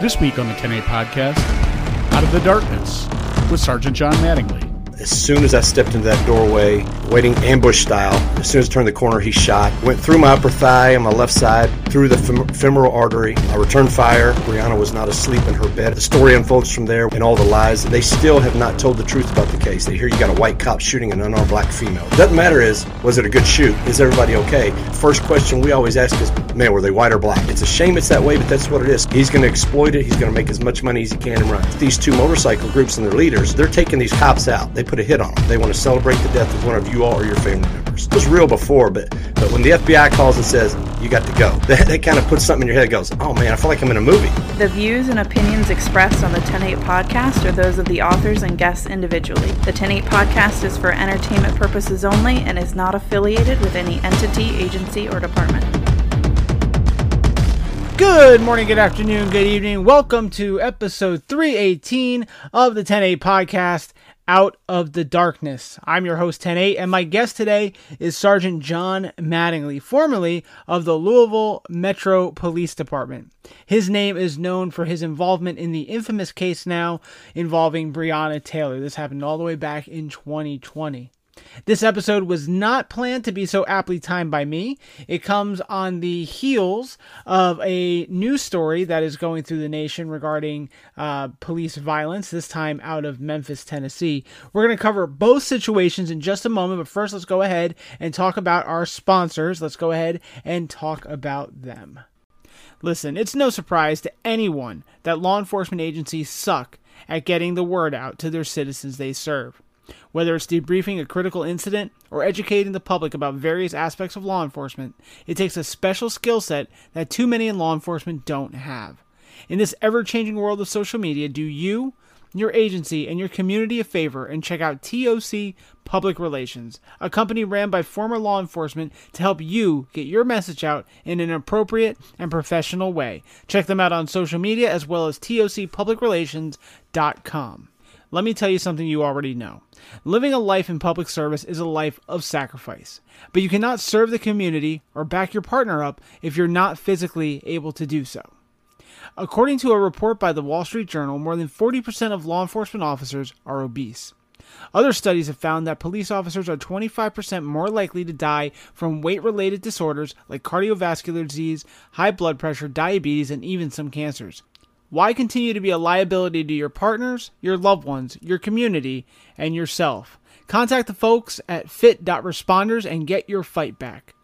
This week on the 10-8 podcast, Out of the Darkness with Sergeant John Mattingly. As soon as I stepped into that doorway, waiting ambush style, as soon as I turned the corner, he shot. Went through my upper thigh on my left side, through the fem- femoral artery. I returned fire. Breonna was not asleep in her bed. The story unfolds from there and all the lies. They still have not told the truth about the case. They hear you got a white cop shooting an unarmed black female. Doesn't matter is, was it a good shoot? Is everybody okay? First question we always ask is, man, were they white or black? It's a shame it's that way, but that's what it is. He's going to exploit it. He's going to make as much money as he can and run. These two motorcycle groups and their leaders, they're taking these cops out. They put a hit on them. They want to celebrate the death of one of you all or your family members. It was real before, but but when the FBI calls and says you got to go, that, that kind of puts something in your head. Goes, oh man, I feel like I'm in a movie. The views and opinions expressed on the 108 podcast are those of the authors and guests individually. The 108 podcast is for entertainment purposes only and is not affiliated with any entity, agency, or department. Good morning, good afternoon, good evening. Welcome to episode 318 of the 108 podcast, Out of the Darkness. I'm your host, 108, and my guest today is Sergeant John Mattingly, formerly of the Louisville Metro Police Department. His name is known for his involvement in the infamous case now involving Breonna Taylor. This happened all the way back in 2020. This episode was not planned to be so aptly timed by me. It comes on the heels of a news story that is going through the nation regarding uh, police violence, this time out of Memphis, Tennessee. We're going to cover both situations in just a moment, but first let's go ahead and talk about our sponsors. Let's go ahead and talk about them. Listen, it's no surprise to anyone that law enforcement agencies suck at getting the word out to their citizens they serve. Whether it's debriefing a critical incident or educating the public about various aspects of law enforcement, it takes a special skill set that too many in law enforcement don't have. In this ever changing world of social media, do you, your agency, and your community a favor and check out TOC Public Relations, a company ran by former law enforcement to help you get your message out in an appropriate and professional way. Check them out on social media as well as tocpublicrelations.com. Let me tell you something you already know. Living a life in public service is a life of sacrifice, but you cannot serve the community or back your partner up if you're not physically able to do so. According to a report by the Wall Street Journal, more than 40% of law enforcement officers are obese. Other studies have found that police officers are 25% more likely to die from weight related disorders like cardiovascular disease, high blood pressure, diabetes, and even some cancers. Why continue to be a liability to your partners, your loved ones, your community, and yourself? Contact the folks at fit.responders and get your fight back.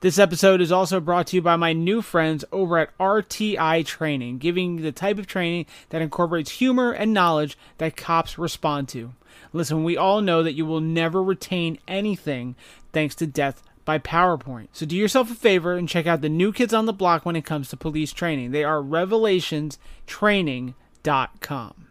This episode is also brought to you by my new friends over at RTI Training, giving the type of training that incorporates humor and knowledge that cops respond to. Listen, we all know that you will never retain anything thanks to death by PowerPoint. So do yourself a favor and check out the new kids on the block when it comes to police training. They are revelationstraining.com.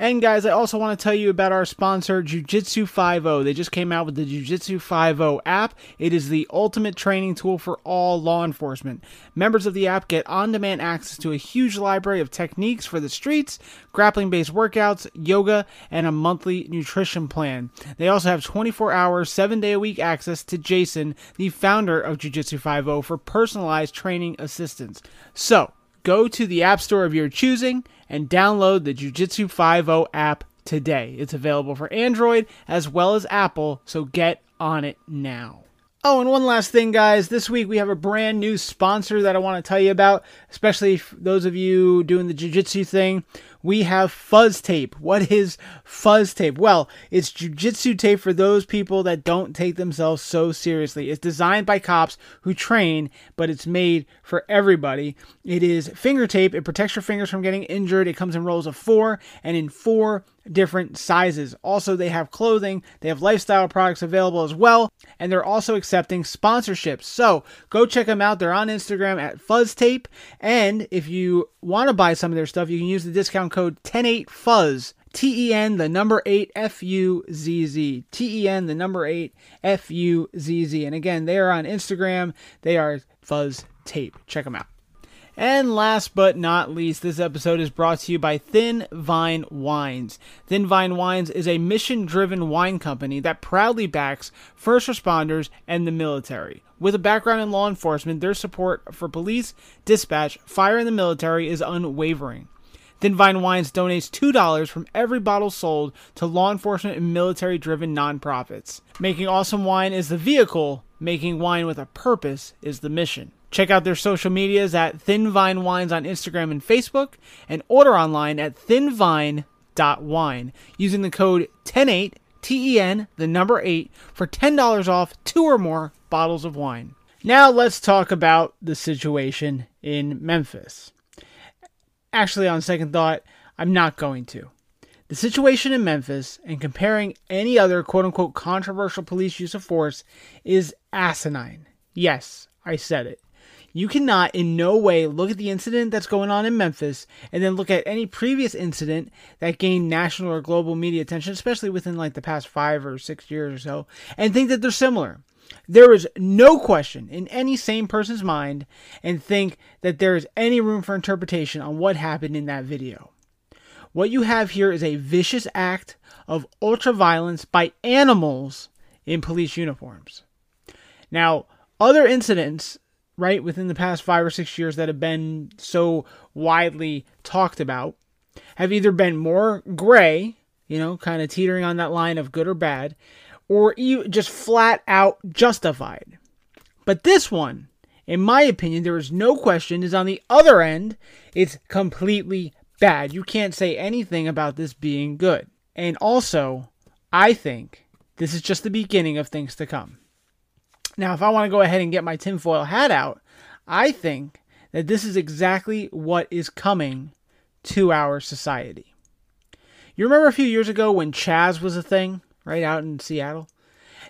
And guys, I also want to tell you about our sponsor, Jiu-Jitsu 50. They just came out with the Jiu-Jitsu 50 app. It is the ultimate training tool for all law enforcement. Members of the app get on-demand access to a huge library of techniques for the streets, grappling-based workouts, yoga, and a monthly nutrition plan. They also have 24-hour, 7-day-a-week access to Jason, the founder of Jiu-Jitsu 50 for personalized training assistance. So, go to the app store of your choosing and download the Jiu-Jitsu 50 app today. It's available for Android as well as Apple, so get on it now. Oh, and one last thing, guys. This week we have a brand new sponsor that I want to tell you about, especially those of you doing the jiu jitsu thing. We have fuzz tape. What is fuzz tape? Well, it's jujitsu tape for those people that don't take themselves so seriously. It's designed by cops who train, but it's made for everybody. It is finger tape. It protects your fingers from getting injured. It comes in rolls of four and in four different sizes. Also, they have clothing, they have lifestyle products available as well, and they're also accepting sponsorships. So go check them out. They're on Instagram at FuzzTape. And if you want to buy some of their stuff, you can use the discount code 108FUZZ. T E N, the number 8 F U Z Z. T E N, the number 8 F U Z Z. And again, they are on Instagram. They are Fuzz Tape. Check them out. And last but not least, this episode is brought to you by Thin Vine Wines. Thin Vine Wines is a mission driven wine company that proudly backs first responders and the military. With a background in law enforcement, their support for police, dispatch, fire, and the military is unwavering. Thin Vine Wines donates $2 from every bottle sold to law enforcement and military driven nonprofits. Making awesome wine is the vehicle, making wine with a purpose is the mission. Check out their social medias at Thin Vine Wines on Instagram and Facebook, and order online at thinvine.wine using the code 108 TEN, the number 8, for $10 off two or more bottles of wine. Now let's talk about the situation in Memphis. Actually, on second thought, I'm not going to. The situation in Memphis and comparing any other quote unquote controversial police use of force is asinine. Yes, I said it. You cannot in no way look at the incident that's going on in Memphis and then look at any previous incident that gained national or global media attention, especially within like the past five or six years or so, and think that they're similar. There is no question in any sane person's mind and think that there is any room for interpretation on what happened in that video. What you have here is a vicious act of ultraviolence by animals in police uniforms. Now, other incidents, right, within the past five or six years that have been so widely talked about have either been more gray, you know, kind of teetering on that line of good or bad, or just flat out justified. But this one, in my opinion, there is no question, is on the other end. It's completely bad. You can't say anything about this being good. And also, I think this is just the beginning of things to come. Now, if I want to go ahead and get my tinfoil hat out, I think that this is exactly what is coming to our society. You remember a few years ago when Chaz was a thing? right out in Seattle.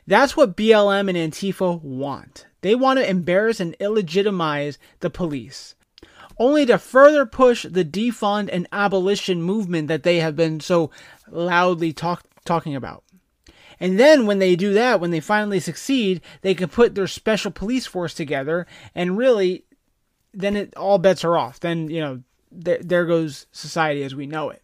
That's what BLM and Antifa want. They want to embarrass and illegitimize the police, only to further push the defund and abolition movement that they have been so loudly talk- talking about. And then when they do that, when they finally succeed, they can put their special police force together and really then it all bets are off. Then, you know, th- there goes society as we know it.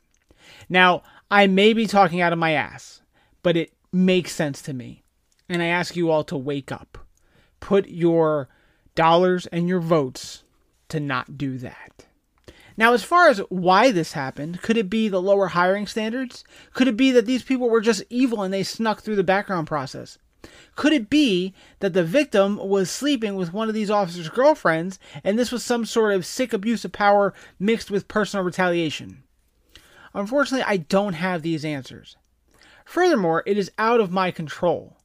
Now, I may be talking out of my ass but it makes sense to me. And I ask you all to wake up. Put your dollars and your votes to not do that. Now, as far as why this happened, could it be the lower hiring standards? Could it be that these people were just evil and they snuck through the background process? Could it be that the victim was sleeping with one of these officers' girlfriends and this was some sort of sick abuse of power mixed with personal retaliation? Unfortunately, I don't have these answers. Furthermore, it is out of my control.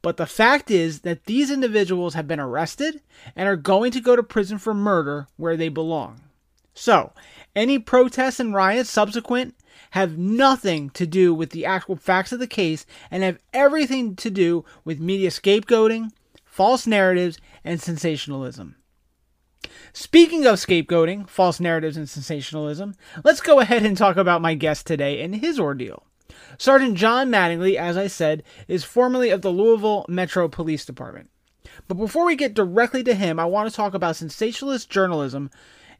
But the fact is that these individuals have been arrested and are going to go to prison for murder where they belong. So, any protests and riots subsequent have nothing to do with the actual facts of the case and have everything to do with media scapegoating, false narratives, and sensationalism. Speaking of scapegoating, false narratives, and sensationalism, let's go ahead and talk about my guest today and his ordeal. Sergeant John Mattingly, as I said, is formerly of the Louisville Metro Police Department. But before we get directly to him, I want to talk about sensationalist journalism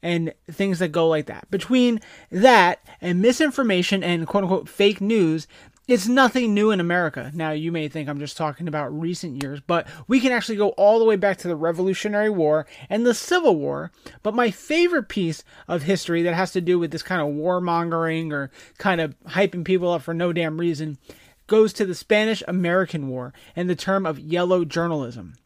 and things that go like that. Between that and misinformation and quote unquote fake news, it's nothing new in America. Now, you may think I'm just talking about recent years, but we can actually go all the way back to the Revolutionary War and the Civil War. But my favorite piece of history that has to do with this kind of warmongering or kind of hyping people up for no damn reason goes to the Spanish American War and the term of yellow journalism.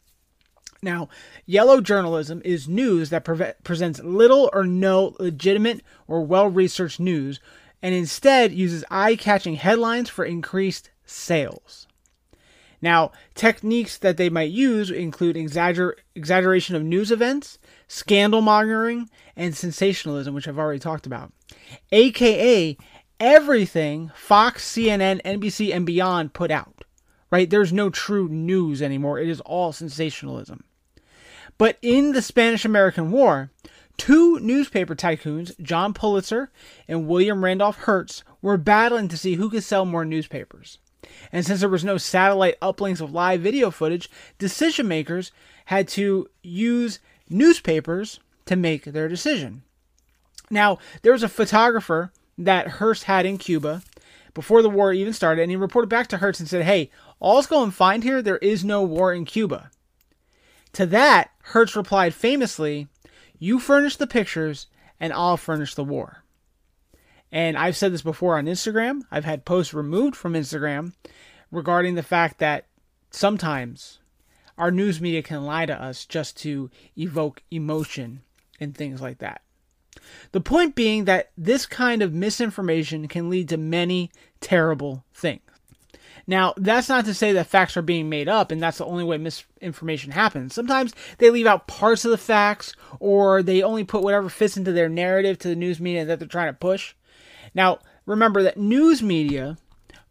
Now, yellow journalism is news that pre- presents little or no legitimate or well researched news and instead uses eye catching headlines for increased sales. Now, techniques that they might use include exagger- exaggeration of news events, scandal mongering, and sensationalism, which I've already talked about. AKA everything Fox, CNN, NBC, and beyond put out. Right? There's no true news anymore. It is all sensationalism. But in the Spanish American War, Two newspaper tycoons, John Pulitzer and William Randolph Hearst, were battling to see who could sell more newspapers. And since there was no satellite uplinks of live video footage, decision makers had to use newspapers to make their decision. Now, there was a photographer that Hearst had in Cuba before the war even started, and he reported back to Hearst and said, Hey, all's going fine here. There is no war in Cuba. To that, Hearst replied famously, you furnish the pictures, and I'll furnish the war. And I've said this before on Instagram. I've had posts removed from Instagram regarding the fact that sometimes our news media can lie to us just to evoke emotion and things like that. The point being that this kind of misinformation can lead to many terrible things. Now, that's not to say that facts are being made up and that's the only way misinformation happens. Sometimes they leave out parts of the facts or they only put whatever fits into their narrative to the news media that they're trying to push. Now, remember that news media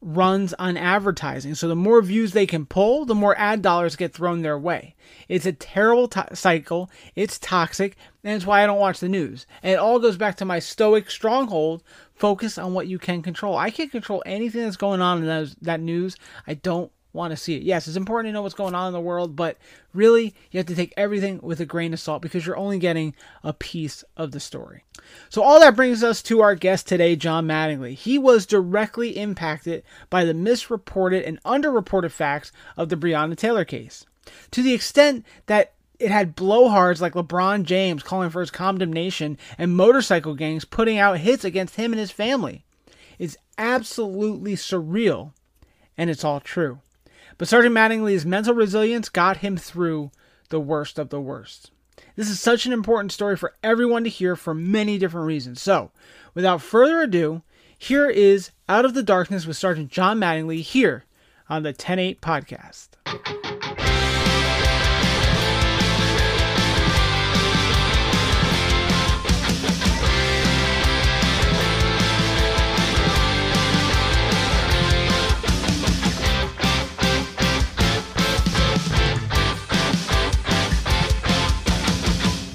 runs on advertising. So the more views they can pull, the more ad dollars get thrown their way. It's a terrible to- cycle. It's toxic, and it's why I don't watch the news. And it all goes back to my stoic stronghold focus on what you can control. I can't control anything that's going on in those, that news. I don't want to see it. Yes, it's important to know what's going on in the world, but really, you have to take everything with a grain of salt because you're only getting a piece of the story. So, all that brings us to our guest today, John Mattingly. He was directly impacted by the misreported and underreported facts of the Breonna Taylor case to the extent that it had blowhards like LeBron James calling for his condemnation and motorcycle gangs putting out hits against him and his family. It's absolutely surreal, and it's all true. But Sergeant Mattingly's mental resilience got him through the worst of the worst. This is such an important story for everyone to hear for many different reasons. So, without further ado, here is Out of the Darkness with Sergeant John Mattingly here on the 10-8 podcast.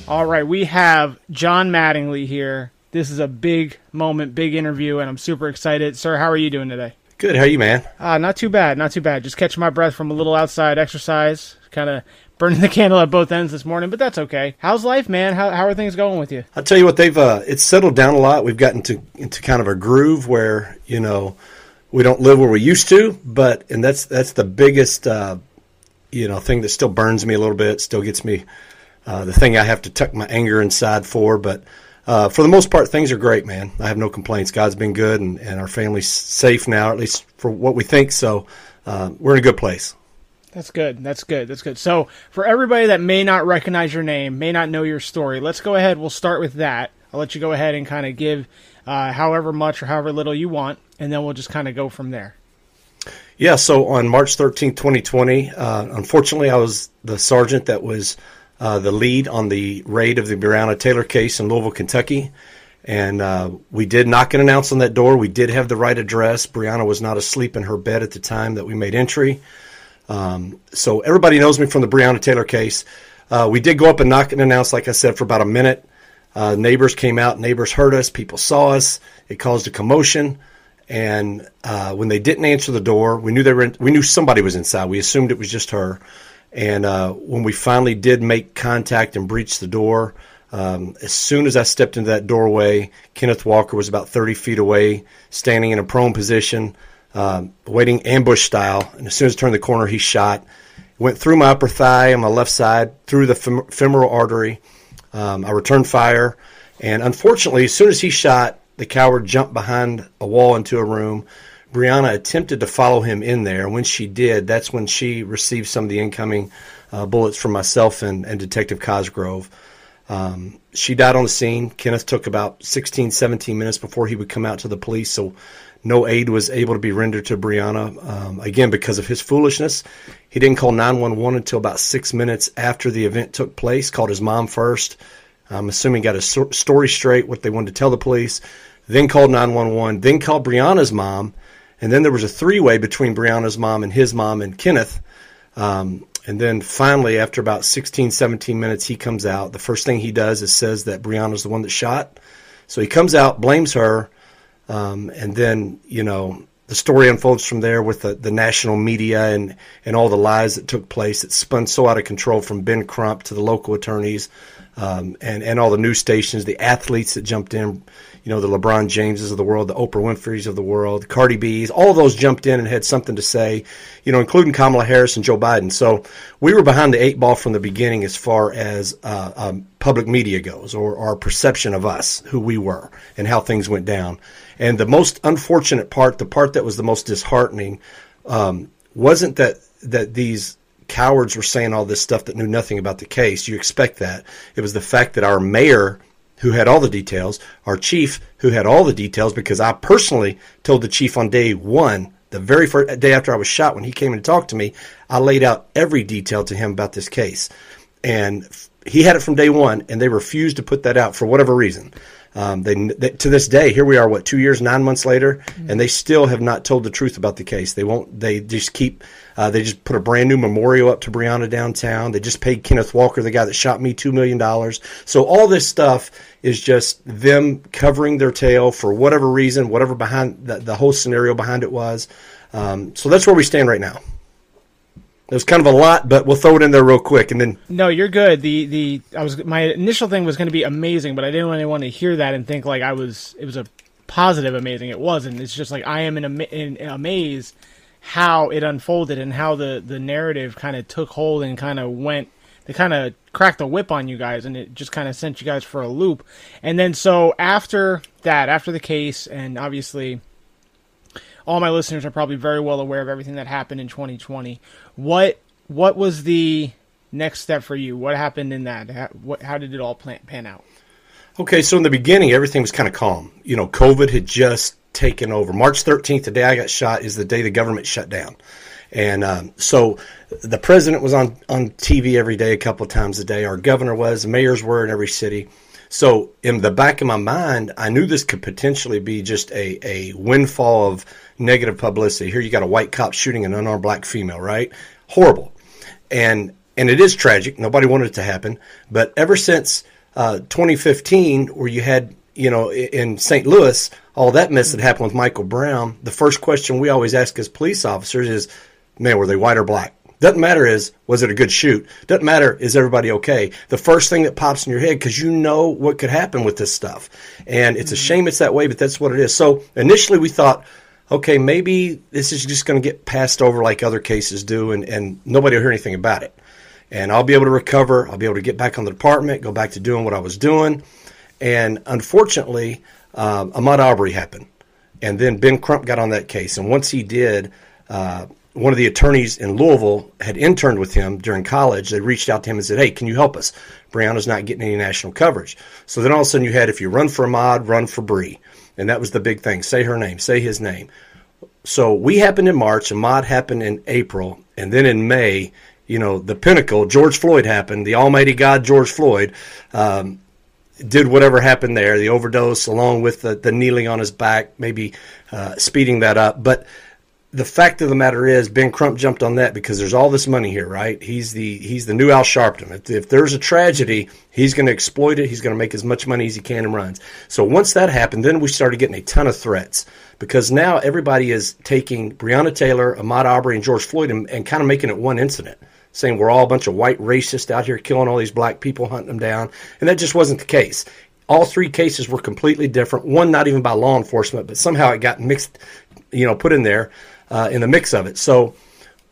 All right, we have John Mattingly here. This is a big moment, big interview, and I'm super excited. Sir, how are you doing today? Good. How are you, man? Uh, not too bad, not too bad. Just catching my breath from a little outside exercise. Kind of burning the candle at both ends this morning, but that's okay. How's life, man? How, how are things going with you? I'll tell you what, they've uh, it's settled down a lot. We've gotten to into kind of a groove where you know we don't live where we used to, but and that's that's the biggest uh, you know thing that still burns me a little bit, still gets me uh, the thing I have to tuck my anger inside for. But uh, for the most part, things are great, man. I have no complaints. God's been good, and, and our family's safe now, at least for what we think. So uh, we're in a good place. That's good. That's good. That's good. So, for everybody that may not recognize your name, may not know your story, let's go ahead. We'll start with that. I'll let you go ahead and kind of give uh, however much or however little you want, and then we'll just kind of go from there. Yeah, so on March 13, 2020, uh, unfortunately, I was the sergeant that was uh, the lead on the raid of the Breonna Taylor case in Louisville, Kentucky. And uh, we did knock and announce on that door. We did have the right address. Breonna was not asleep in her bed at the time that we made entry. Um, so everybody knows me from the Breonna Taylor case. Uh, we did go up and knock and announce, like I said, for about a minute. Uh, neighbors came out. Neighbors heard us. People saw us. It caused a commotion. And uh, when they didn't answer the door, we knew they were. In, we knew somebody was inside. We assumed it was just her. And uh, when we finally did make contact and breach the door, um, as soon as I stepped into that doorway, Kenneth Walker was about 30 feet away, standing in a prone position, um, waiting ambush style. And as soon as I turned the corner, he shot. Went through my upper thigh on my left side, through the fem- femoral artery. Um, I returned fire. And unfortunately, as soon as he shot, the coward jumped behind a wall into a room. Breonna attempted to follow him in there. When she did, that's when she received some of the incoming uh, bullets from myself and, and Detective Cosgrove. Um, she died on the scene. Kenneth took about 16, 17 minutes before he would come out to the police, so no aid was able to be rendered to Breonna. Um, again, because of his foolishness, he didn't call 911 until about six minutes after the event took place. Called his mom first. I'm assuming got his story straight, what they wanted to tell the police. Then called 911. Then called Breonna's mom, and then there was a three-way between Breonna's mom and his mom and Kenneth. Um, and then finally, after about 16, 17 minutes, he comes out. The first thing he does is says that Breonna's the one that shot. So he comes out, blames her, um, and then, you know, the story unfolds from there with the, the national media and, and all the lies that took place. It spun so out of control from Ben Crump to the local attorneys. um, and and all the news stations, the athletes that jumped in, you know, the LeBron Jameses of the world, the Oprah Winfrey's of the world, Cardi B's, all those jumped in and had something to say, you know, including Kamala Harris and Joe Biden. So we were behind the eight ball from the beginning as far as uh, um, public media goes, or our perception of us, who we were, and how things went down. And the most unfortunate part, the part that was the most disheartening, um, wasn't that that these cowards were saying all this stuff that knew nothing about the case. You expect that. It was the fact that our mayor, who had all the details, our chief, who had all the details, because I personally told the chief on day one, the very first day after I was shot, when he came and talked to me, I laid out every detail to him about this case. And he had it from day one, and they refused to put that out for whatever reason. Um, they, they, to this day, here we are, what two years, nine months later, mm-hmm. and they still have not told the truth about the case. They won't. They just keep. Uh, they just put a brand new memorial up to Breonna downtown. They just paid Kenneth Walker, the guy that shot me, two million dollars. So all this stuff is just them covering their tail for whatever reason, whatever behind the, the whole scenario behind it was. Um, so that's where we stand right now. Was kind of a lot, but we'll throw it in there real quick, and then. No, you're good. The the I was my initial thing was going to be amazing, but I didn't really want to hear that and think like I was. It was a positive amazing. It wasn't. It's just like I am in, a, in, in amaze how it unfolded and how the the narrative kind of took hold and kind of went. They kind of cracked the whip on you guys, and it just kind of sent you guys for a loop. And then so after that, after the case, and obviously all my listeners are probably very well aware of everything that happened in 2020. What what was the next step for you? What happened in that? How, what, how did it all plan, pan out? Okay, so in the beginning, everything was kind of calm. You know, COVID had just taken over. March 13th, the day I got shot, is the day the government shut down. And um, so the president was on, on TV every day, a couple of times a day. Our governor was, mayors were in every city. So in the back of my mind, I knew this could potentially be just a, a windfall of negative publicity. Here you got a white cop shooting an unarmed black female, right? Horrible. And and it is tragic. Nobody wanted it to happen. But ever since uh, 2015, where you had, you know, in St. Louis, all that mess that happened with Michael Brown, the first question we always ask as police officers is, man, were they white or black? Doesn't matter is was it a good shoot. Doesn't matter is everybody okay. The first thing that pops in your head because you know what could happen with this stuff, and it's a shame it's that way, but that's what it is. So initially we thought, okay, maybe this is just going to get passed over like other cases do, and and nobody will hear anything about it, and I'll be able to recover. I'll be able to get back on the department, go back to doing what I was doing, and unfortunately, uh, Ahmaud Arbery happened, and then Ben Crump got on that case, and once he did. Uh, one of the attorneys in Louisville had interned with him during college. They reached out to him and said, Hey, can you help us? Breonna's not getting any national coverage. So then all of a sudden you had, if you run for Ahmaud, run for Bree. And that was the big thing. Say her name, say his name. So we happened in March, Ahmaud happened in April, and then in May, you know, the pinnacle, George Floyd happened, the almighty God, George Floyd, um, did whatever happened there, the overdose along with the, the kneeling on his back, maybe uh, speeding that up. But the fact of the matter is, Ben Crump jumped on that because there's all this money here, right? He's the he's the new Al Sharpton. If, if there's a tragedy, he's going to exploit it. He's going to make as much money as he can and runs. So once that happened, then we started getting a ton of threats because now everybody is taking Breonna Taylor, Ahmaud Arbery, and George Floyd and, and kind of making it one incident, saying we're all a bunch of white racists out here killing all these black people, hunting them down, and that just wasn't the case. All three cases were completely different. One not even by law enforcement, but somehow it got mixed, you know, put in there uh, in the mix of it. So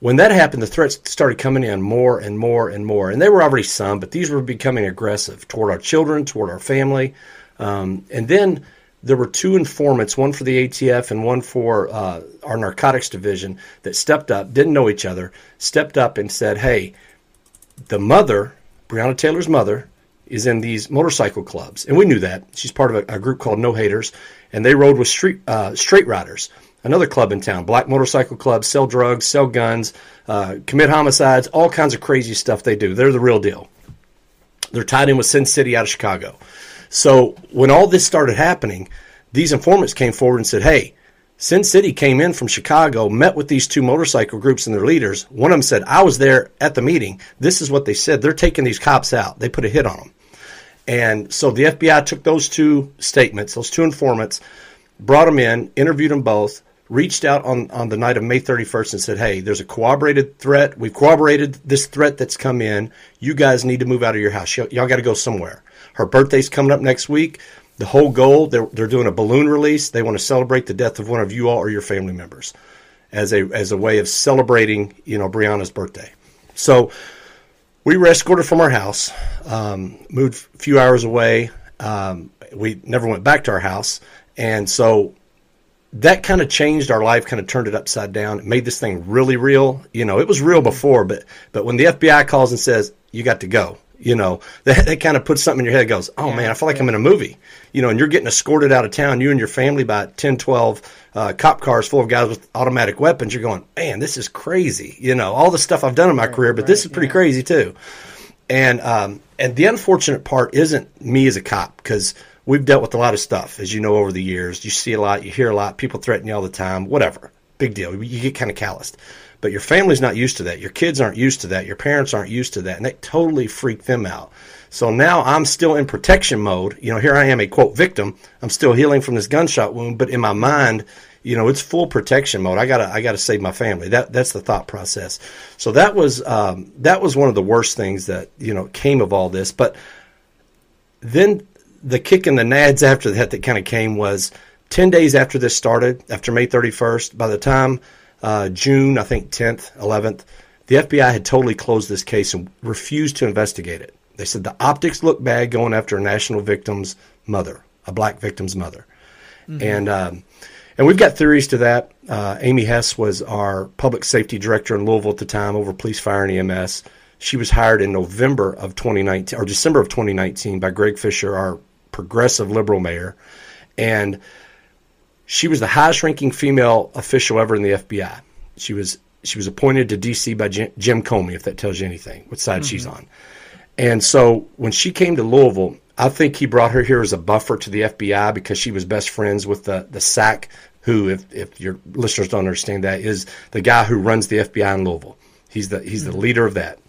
when that happened, the threats started coming in more and more and more. And they were already some, but these were becoming aggressive toward our children, toward our family. Um, and then there were two informants, one for the ATF and one for uh, our narcotics division, that stepped up, didn't know each other, stepped up and said, hey, the mother, Breonna Taylor's mother, is in these motorcycle clubs. And we knew that. She's part of a, a group called No Haters, and they rode with street, uh, straight riders another club in town, Black Motorcycle Club, sell drugs, sell guns, uh, commit homicides, all kinds of crazy stuff they do. They're the real deal. They're tied in with Sin City out of Chicago. So when all this started happening, these informants came forward and said, hey, Sin City came in from Chicago, met with these two motorcycle groups and their leaders. One of them said, I was there at the meeting. This is what they said. They're taking these cops out. They put a hit on them. And so the FBI took those two statements, those two informants, brought them in, interviewed them both, reached out on, on the night of May 31st and said, Hey, there's a corroborated threat. We've corroborated this threat that's come in. You guys need to move out of your house. Y- y'all got to go somewhere. Her birthday's coming up next week. The whole goal, they're, they're doing a balloon release. They want to celebrate the death of one of you all or your family members as a, as a way of celebrating, you know, Breonna's birthday. So we were escorted from our house, um, moved a few hours away. Um, we never went back to our house. And so that kind of changed our life, kind of turned it upside down. It made this thing really real. You know, it was real before, but but when the FBI calls and says you got to go, you know, that, that kind of puts something in your head. Goes, oh man, I feel like I'm in a movie. You know, and you're getting escorted out of town, you and your family by 10, 12 uh, cop cars full of guys with automatic weapons. You're going, man, this is crazy. You know, all the stuff I've done in my career, but this is pretty crazy too. And um, and the unfortunate part isn't me as a cop because we've dealt with a lot of stuff, as you know, over the years. You see a lot, you hear a lot, people threaten you all the time, whatever. Big deal. You get kind of calloused. But your family's not used to that. Your kids aren't used to that. Your parents aren't used to that. And that totally freaked them out. So now I'm still in protection mode. You know, here I am, a quote victim. I'm still healing from this gunshot wound, but in my mind, you know, it's full protection mode. I gotta, I gotta save my family. That, that's the thought process. So that was, um, that was one of the worst things that, you know, came of all this. But then the kick in the nads after that that kind of came was 10 days after this started, after May 31st, by the time uh, June, I think 10th, 11th, the FBI had totally closed this case and refused to investigate it. They said the optics look bad going after a national victim's mother, a black victim's mother. Mm-hmm. And, um, and we've got theories to that. Uh, Amy Hess was our public safety director in Louisville at the time over police, fire, and EMS. She was hired in November of 2019 or December of 2019 by Greg Fisher, our progressive liberal mayor, and she was the highest ranking female official ever in the FBI. She was she was appointed to DC by Jim Comey, if that tells you anything, what side mm-hmm. she's on. And so when she came to Louisville, I think he brought her here as a buffer to the FBI because she was best friends with the the SAC, who, if if your listeners don't understand that, is the guy who runs the FBI in Louisville. He's the he's mm-hmm. the leader of that.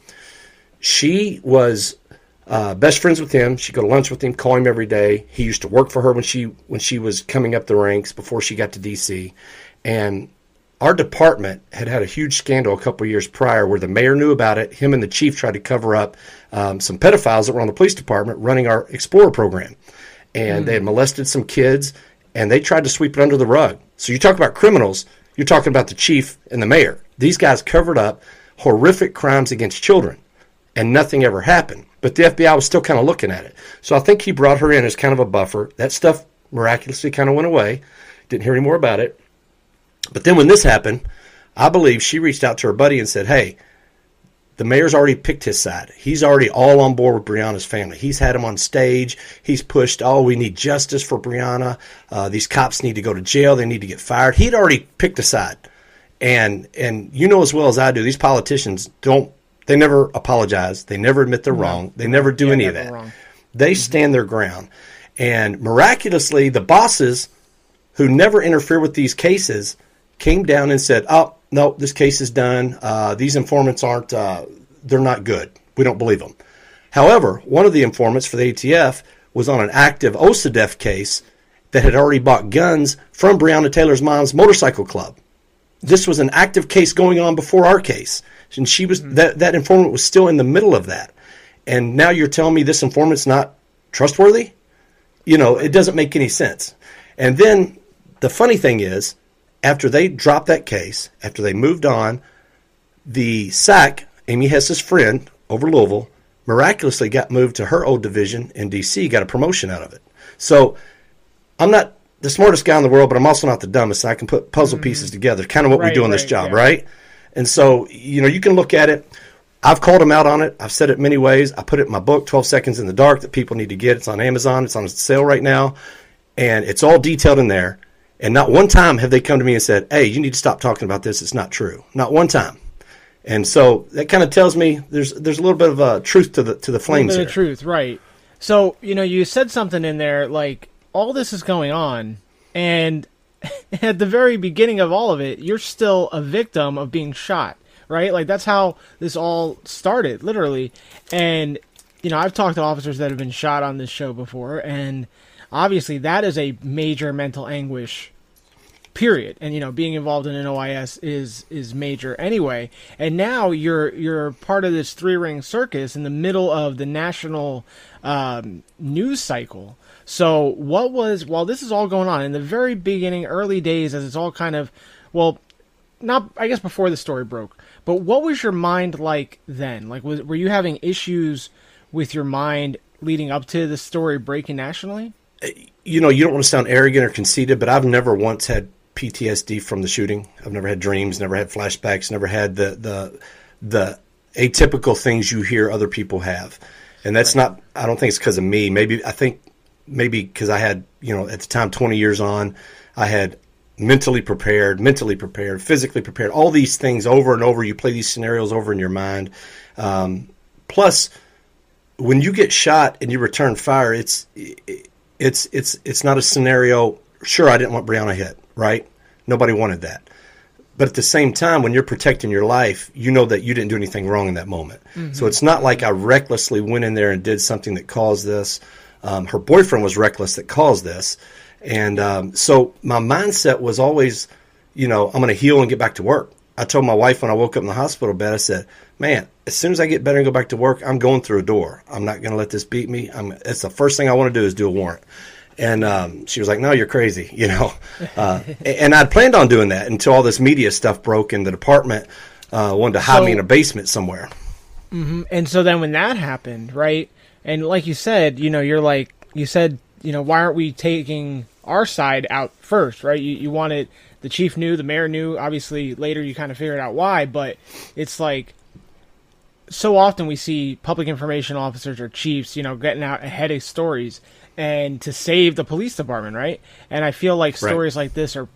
She was uh, best friends with him. She'd go to lunch with him, call him every day. He used to work for her when she when she was coming up the ranks before she got to DC. And our department had had a huge scandal a couple years prior where the mayor knew about it. Him and the chief tried to cover up um, some pedophiles that were on the police department running our Explorer program, and mm. they had molested some kids, and they tried to sweep it under the rug. So you talk about criminals, you're talking about the chief and the mayor. These guys covered up horrific crimes against children, and nothing ever happened. But the FBI was still kind of looking at it. So I think he brought her in as kind of a buffer. That stuff miraculously kind of went away. Didn't hear any more about it. But then when this happened, I believe she reached out to her buddy and said, Hey, the mayor's already picked his side. He's already all on board with Breonna's family. He's had him on stage. He's pushed, oh, we need justice for Brianna. Uh, these cops need to go to jail. They need to get fired. He'd already picked a side. And and you know as well as I do, these politicians don't they never apologize. They never admit they're no. wrong. They never do yeah, any of that. Wrong. They mm-hmm. stand their ground. And miraculously, the bosses who never interfere with these cases came down and said, "Oh, no, this case is done. Uh, these informants aren't. Uh, they're not good. We don't believe them." However, one of the informants for the ATF was on an active OCDETF case that had already bought guns from Breonna Taylor's mom's motorcycle club. This was an active case going on before our case and she was mm-hmm. that that informant was still in the middle of that, and now you're telling me this informant's not trustworthy? You know, it doesn't make any sense. And then the funny thing is, after they dropped that case, after they moved on, the SAC, Amy Hess's friend over Louisville, miraculously got moved to her old division in D.C., got a promotion out of it. So I'm not the smartest guy in the world, but I'm also not the dumbest. I can put puzzle mm-hmm. pieces together, kind of what right, we do in right, this job, yeah. right? And so, you know, you can look at it. I've called them out on it. I've said it many ways. I put it in my book, 12 Seconds in the Dark, that people need to get. It's on Amazon. It's on sale right now. And it's all detailed in there. And not one time have they come to me and said, hey, you need to stop talking about this. It's not true. Not one time. And so that kind of tells me there's there's a little bit of uh, truth to the to the flames. A little bit here. of truth, right? So you know, you said something in there like all this is going on, and at the very beginning of all of it, you're still a victim of being shot, right? Like that's how this all started, literally. And you know, I've talked to officers that have been shot on this show before, and obviously that is a major mental anguish period. And you know, being involved in an OIS is is major anyway. And now you're you're part of this three ring circus in the middle of the national um, news cycle. So what was while this is all going on in the very beginning, early days, as it's all kind of well, not I guess before the story broke, but what was your mind like then? Like, was were you having issues with your mind leading up to the story breaking nationally? Uh, you know, you don't want to sound arrogant or conceited, but I've never once had PTSD from the shooting. I've never had dreams, never had flashbacks, never had the the the atypical things you hear other people have. And that's right. not I don't think it's because of me. Maybe I think maybe because I had, you know, at the time 20 years on, I had mentally prepared, mentally prepared, physically prepared, all these things over and over. You play these scenarios over in your mind. Um, plus, when you get shot and you return fire, it's it's it's it's not a scenario. Sure, I didn't want Breonna hit, right? Nobody wanted that. But at the same time, when you're protecting your life, you know that you didn't do anything wrong in that moment. Mm-hmm. So it's not like I recklessly went in there and did something that caused this. Um, her boyfriend was reckless that caused this. And um, so my mindset was always, you know, I'm going to heal and get back to work. I told my wife when I woke up in the hospital bed, I said, man, as soon as I get better and go back to work, I'm going through a door. I'm not going to let this beat me. I'm, it's the first thing I want to do is do a warrant. And um, she was like, no, you're crazy, you know. Uh, and I'd planned on doing that until all this media stuff broke and the department uh, wanted to hide so, me in a basement somewhere. Mm-hmm. And so then when that happened, right? And like you said, you know, you're like, you said, you know, why aren't we taking our side out first, right? You, you wanted, the chief knew, the mayor knew. Obviously, later you kind of figured out why, but it's like, so often we see public information officers or chiefs, you know, getting out ahead of stories and to save the police department, right? And I feel like stories like this are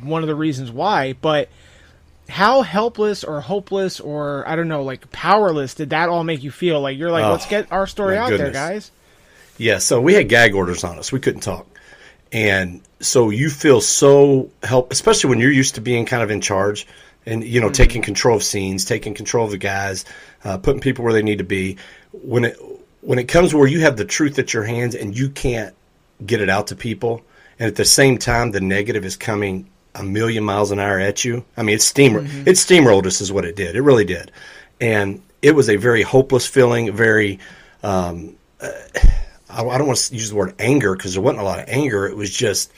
one of the reasons why, but how helpless or hopeless or I don't know, like powerless did that all make you feel? Like you're like, oh, let's get our story out goodness. there, guys. Yeah, so we had gag orders on us. We couldn't talk. And so you feel so help, especially when you're used to being kind of in charge and you know mm-hmm. taking control of scenes, taking control of the guys, uh, putting people where they need to be. When it when it comes where you have the truth at your hands and you can't get it out to people, and at the same time the negative is coming a million miles an hour at you. I mean, it's steam mm-hmm. it steamrolled us is what it did. It really did, and it was a very hopeless feeling. Very, um, uh, I, I, don't want to use the word anger because there wasn't a lot of anger. It was just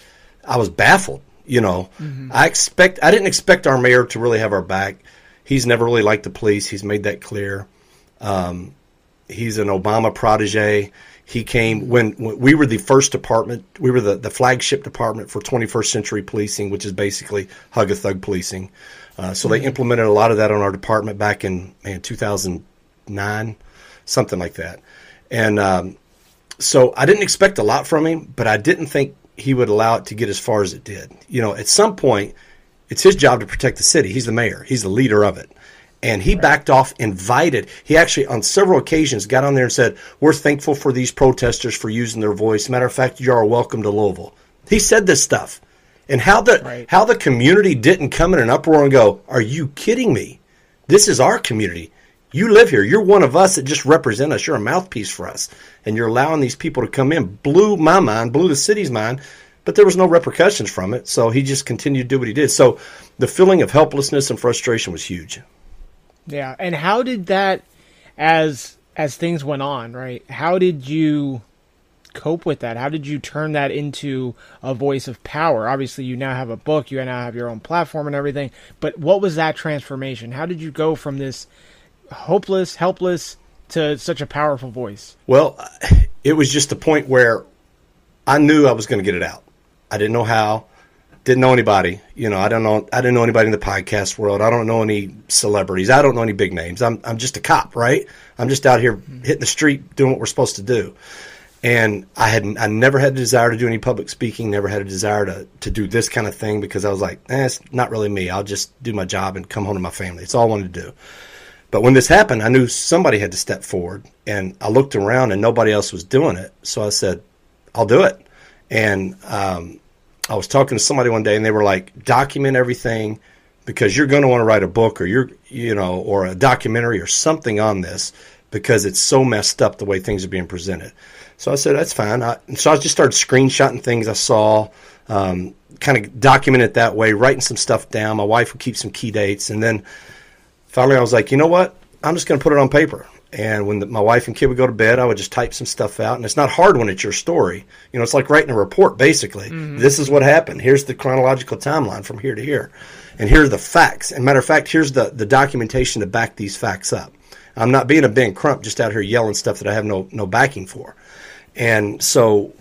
I was baffled. You know, mm-hmm. I expect I didn't expect our mayor to really have our back. He's never really liked the police. He's made that clear. Um, he's an Obama protege. He came when, when, we were the first department. We were the, the flagship department for 21st century policing, which is basically hug a thug policing. Uh, so mm-hmm. they implemented a lot of that on our department back in man 2009, something like that. And um, so I didn't expect a lot from him, but I didn't think he would allow it to get as far as it did. You know, at some point, it's his job to protect the city. He's the mayor. He's the leader of it and he backed off, invited. He actually, on several occasions, got on there and said, We're thankful for these protesters for using their voice. Matter of fact, you are welcome to Louisville. He said this stuff. And how the right. how the community didn't come in an uproar and go, Are you kidding me? This is our community. You live here. You're one of us that just represent us. You're a mouthpiece for us. And you're allowing these people to come in. Blew my mind, blew the city's mind, but there was no repercussions from it. So he just continued to do what he did. So the feeling of helplessness and frustration was huge. Yeah, and how did that as as things went on, right? How did you cope with that? How did you turn that into a voice of power? Obviously, you now have a book, you now have your own platform and everything, but what was that transformation? How did you go from this hopeless, helpless to such a powerful voice? Well, it was just the point where I knew I was going to get it out. I didn't know how didn't know anybody. You know, I don't know. I didn't know anybody in the podcast world. I don't know any celebrities. I don't know any big names. I'm I'm just a cop, right? I'm just out here hitting the street doing what we're supposed to do. And I had I never had a desire to do any public speaking. Never had a desire to to do this kind of thing because I was like, eh, it's not really me. I'll just do my job and come home to my family. It's all I wanted to do. But when this happened, I knew somebody had to step forward, and I looked around and nobody else was doing it. So I said, I'll do it. And um, I was talking to somebody one day and they were like, document everything because you're going to want to write a book or you're, you know, or a documentary or something on this because it's so messed up the way things are being presented. So I said, that's fine. I, so I just started screenshotting things I saw, um, kind of document it that way, writing some stuff down. My wife would keep some key dates, and then finally I was like, you know what? I'm just going to put it on paper. And when the, my wife and kid would go to bed, I would just type some stuff out. And it's not hard when it's your story. You know, it's like writing a report, basically. Mm-hmm. This is what happened. Here's the chronological timeline from here to here. And here are the facts. And matter of fact, here's the, the documentation to back these facts up. I'm not being a Ben Crump just out here yelling stuff that I have no, no backing for. And so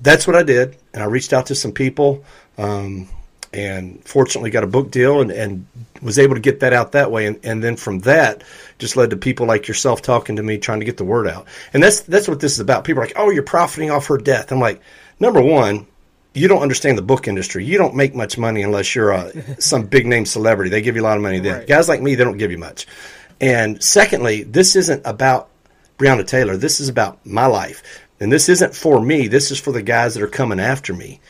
that's what I did. And I reached out to some people. Um, and fortunately got a book deal and, and was able to get that out that way. And, and then from that, just led to people like yourself talking to me, trying to get the word out. And that's that's what this is about. People are like, "Oh, you're profiting off her death." I'm like, number one, you don't understand the book industry. You don't make much money unless you're a some big name celebrity. They give you a lot of money then. Right. Guys like me, they don't give you much. And secondly, this isn't about Breonna Taylor. This is about my life. And this isn't for me. This is for the guys that are coming after me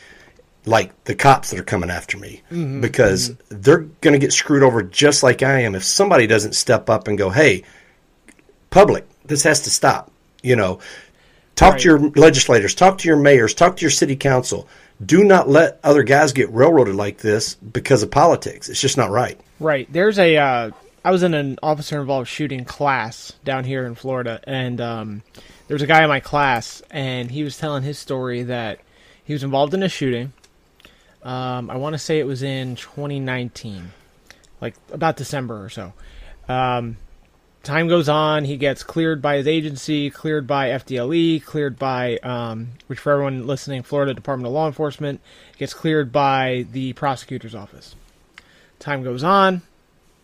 like the cops that are coming after me mm-hmm, because mm-hmm. they're going to get screwed over just like I am if somebody doesn't step up and go, "Hey, public, this has to stop." You know, talk right. to your legislators, talk to your mayors, talk to your city council. Do not let other guys get railroaded like this because of politics. It's just not right. Right. There's a. Uh, I was in an officer involved shooting class down here in Florida, and um, there was a guy in my class, and he was telling his story that he was involved in a shooting um, I want to say it was in 2019, like about December or so. Um, time goes on. He gets cleared by his agency, cleared by FDLE, cleared by, um, which for everyone listening, Florida Department of Law Enforcement, gets cleared by the prosecutor's office. Time goes on.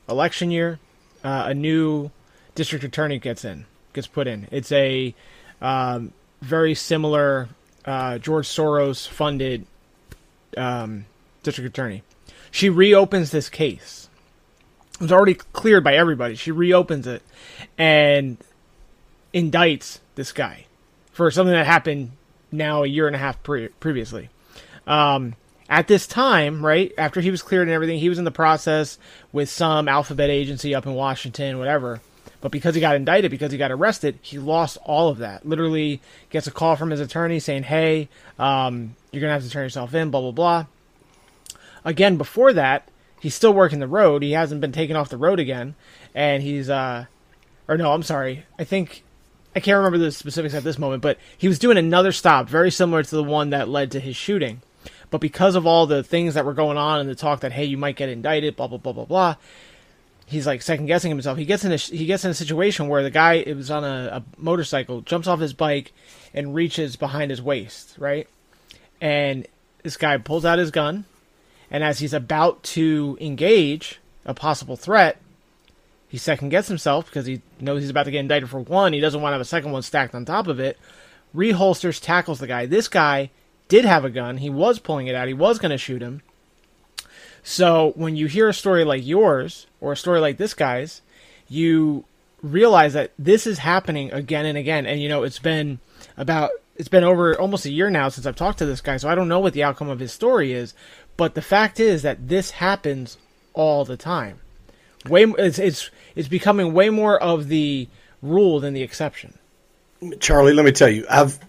Election year, uh, a new district attorney gets in, gets put in. It's a um, very similar uh, George Soros funded um, district attorney. She reopens this case. It was already cleared by everybody. She reopens it and indicts this guy for something that happened now a year and a half pre- previously. Um, at this time, right after he was cleared and everything, he was in the process with some alphabet agency up in Washington, whatever. But because he got indicted, because he got arrested, he lost all of that. Literally gets a call from his attorney saying, "Hey, um, you're gonna have to turn yourself in." Blah blah blah. Again, before that, he's still working the road. He hasn't been taken off the road again, and he's uh, or no, I'm sorry. I think I can't remember the specifics at this moment, but he was doing another stop very similar to the one that led to his shooting. But because of all the things that were going on and the talk that hey, you might get indicted, blah blah blah blah blah, he's like second guessing himself. He gets in a he gets in a situation where the guy it was on a, a, motorcycle, jumps off his bike and reaches behind his waist, right? And this guy pulls out his gun, and as he's about to engage a possible threat, he second guesses himself because he knows he's about to get indicted for one. He doesn't want to have a second one stacked on top of it. Reholsters, tackles the guy. This guy did have a gun. He was pulling it out. He was going to shoot him so when you hear a story like yours or a story like this guy's, you realize that this is happening again and again. And you know, it's been about it's been over almost a year now since I've talked to this guy, so I don't know what the outcome of his story is. But the fact is that this happens all the time. Way it's it's it's becoming way more of the rule than the exception. Charlie, let me tell you, I've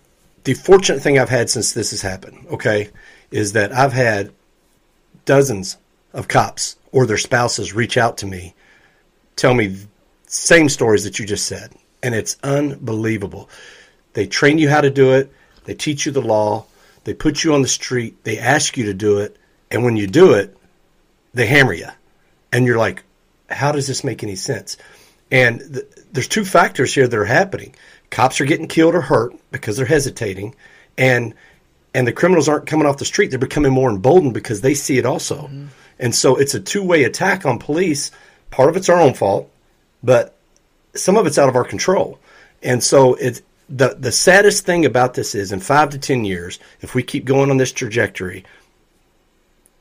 the fortunate thing I've had since this has happened, okay, is that I've had dozens of cops or their spouses reach out to me, tell me same stories that you just said, and it's unbelievable. They train you how to do it, they teach you the law, they put you on the street, they ask you to do it, and when you do it, they hammer you. And you're like, how does this make any sense? And th- there's two factors here that are happening. Cops are getting killed or hurt because they're hesitating, and and the criminals aren't coming off the street; they're becoming more emboldened because they see it also. Mm-hmm. And so it's a two way attack on police. Part of it's our own fault, but some of it's out of our control. And so it's the the saddest thing about this is in five to ten years, if we keep going on this trajectory,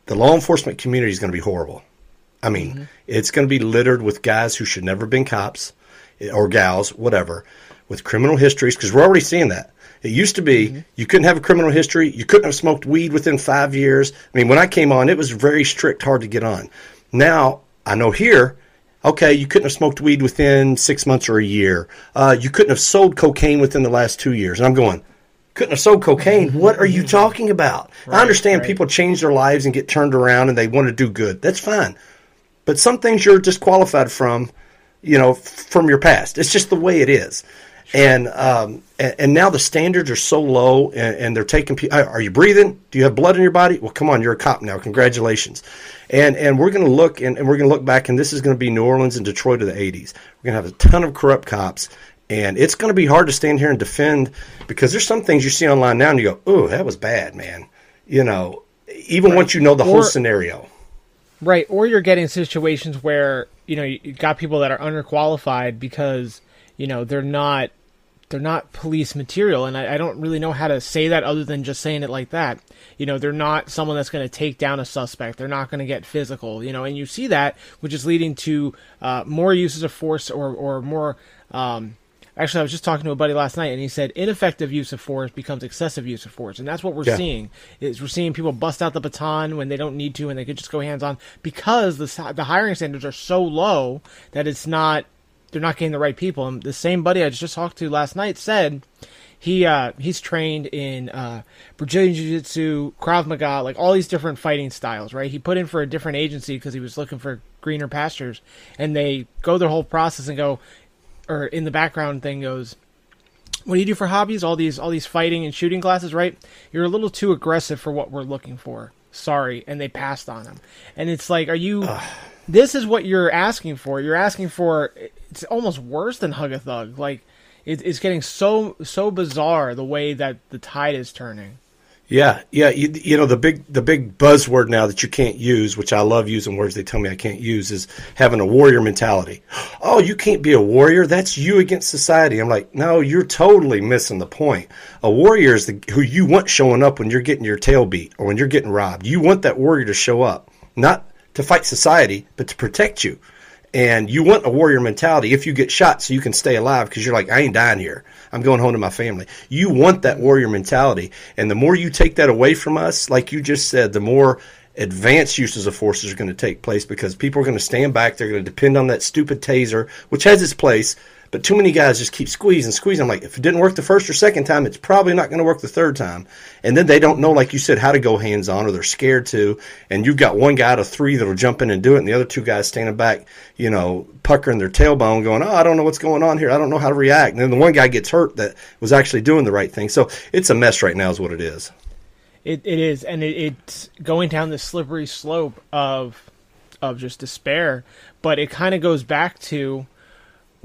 the law enforcement community is going to be horrible. I mean, mm-hmm. it's going to be littered with guys who should never have been cops or gals, whatever, with criminal histories, because we're already seeing that. It used to be mm-hmm. you couldn't have a criminal history, you couldn't have smoked weed within five years. I mean, when I came on, it was very strict, hard to get on. Now I know here, okay, you couldn't have smoked weed within six months or a year. Uh, you couldn't have sold cocaine within the last two years. And I'm going, couldn't have sold cocaine. What are you talking about? I understand right. people change their lives and get turned around and they want to do good. That's fine. But some things you're disqualified from, you know, from your past. It's just the way it is. And, um, and and now the standards are so low, and, and they're taking. pe- Are you breathing? Do you have blood in your body? Well, come on, you're a cop now. Congratulations. And and we're going to look and, and we're going to look back, and this is going to be New Orleans and Detroit of the '80s. We're going to have a ton of corrupt cops, and it's going to be hard to stand here and defend because there's some things you see online now, and you go, "Oh, that was bad, man." You know, even once you know the whole scenario. Right, or you're getting situations where you know you got people that are underqualified because you know they're not they're not police material, and I, I don't really know how to say that other than just saying it like that. You know, they're not someone that's going to take down a suspect. They're not going to get physical. You know, and you see that, which is leading to uh, more uses of force or or more. Um, Actually, I was just talking to a buddy last night, and he said ineffective use of force becomes excessive use of force, and that's what we're Yeah. seeing. Is we're seeing people bust out the baton when they don't need to, and they could just go hands on because the the hiring standards are so low that it's not they're not getting the right people. And the same buddy I just talked to last night said he uh, he's trained in uh, Brazilian Jiu Jitsu, Krav Maga, like all these different fighting styles. Right? He put in for a different agency because he was looking for greener pastures, and they go their whole process and go, or in the background thing goes, what do you do for hobbies? All these all these fighting and shooting classes, right? You're a little too aggressive for what we're looking for. Sorry, and they passed on him. And it's like, are you? This is what you're asking for. You're asking for. It's almost worse than hug a thug. Like it, it's getting so so bizarre the way that the tide is turning. Yeah, yeah. You, you know the big the big buzzword now that you can't use, which I love using words they tell me I can't use, is having a warrior mentality. Oh, you can't be a warrior. That's you against society. I'm like, no, you're totally missing the point. A warrior is the, who you want showing up when you're getting your tail beat or when you're getting robbed. You want that warrior to show up, not to fight society, but to protect you. And you want a warrior mentality if you get shot so you can stay alive because you're like, I ain't dying here. I'm going home to my family. You want that warrior mentality. And the more you take that away from us, like you just said, the more advanced uses of forces are going to take place because people are going to stand back. They're going to depend on that stupid taser, which has its place. But too many guys just keep squeezing, squeezing. I'm like, if it didn't work the first or second time, it's probably not going to work the third time. And then they don't know, like you said, how to go hands on, or they're scared to. And you've got one guy out of three that'll jump in and do it, and the other two guys standing back, you know, puckering their tailbone, going, "Oh, I don't know what's going on here. I don't know how to react." And then the one guy gets hurt that was actually doing the right thing. So it's a mess right now, is what it is. It, it is, and it, it's going down this slippery slope of of just despair. But it kind of goes back to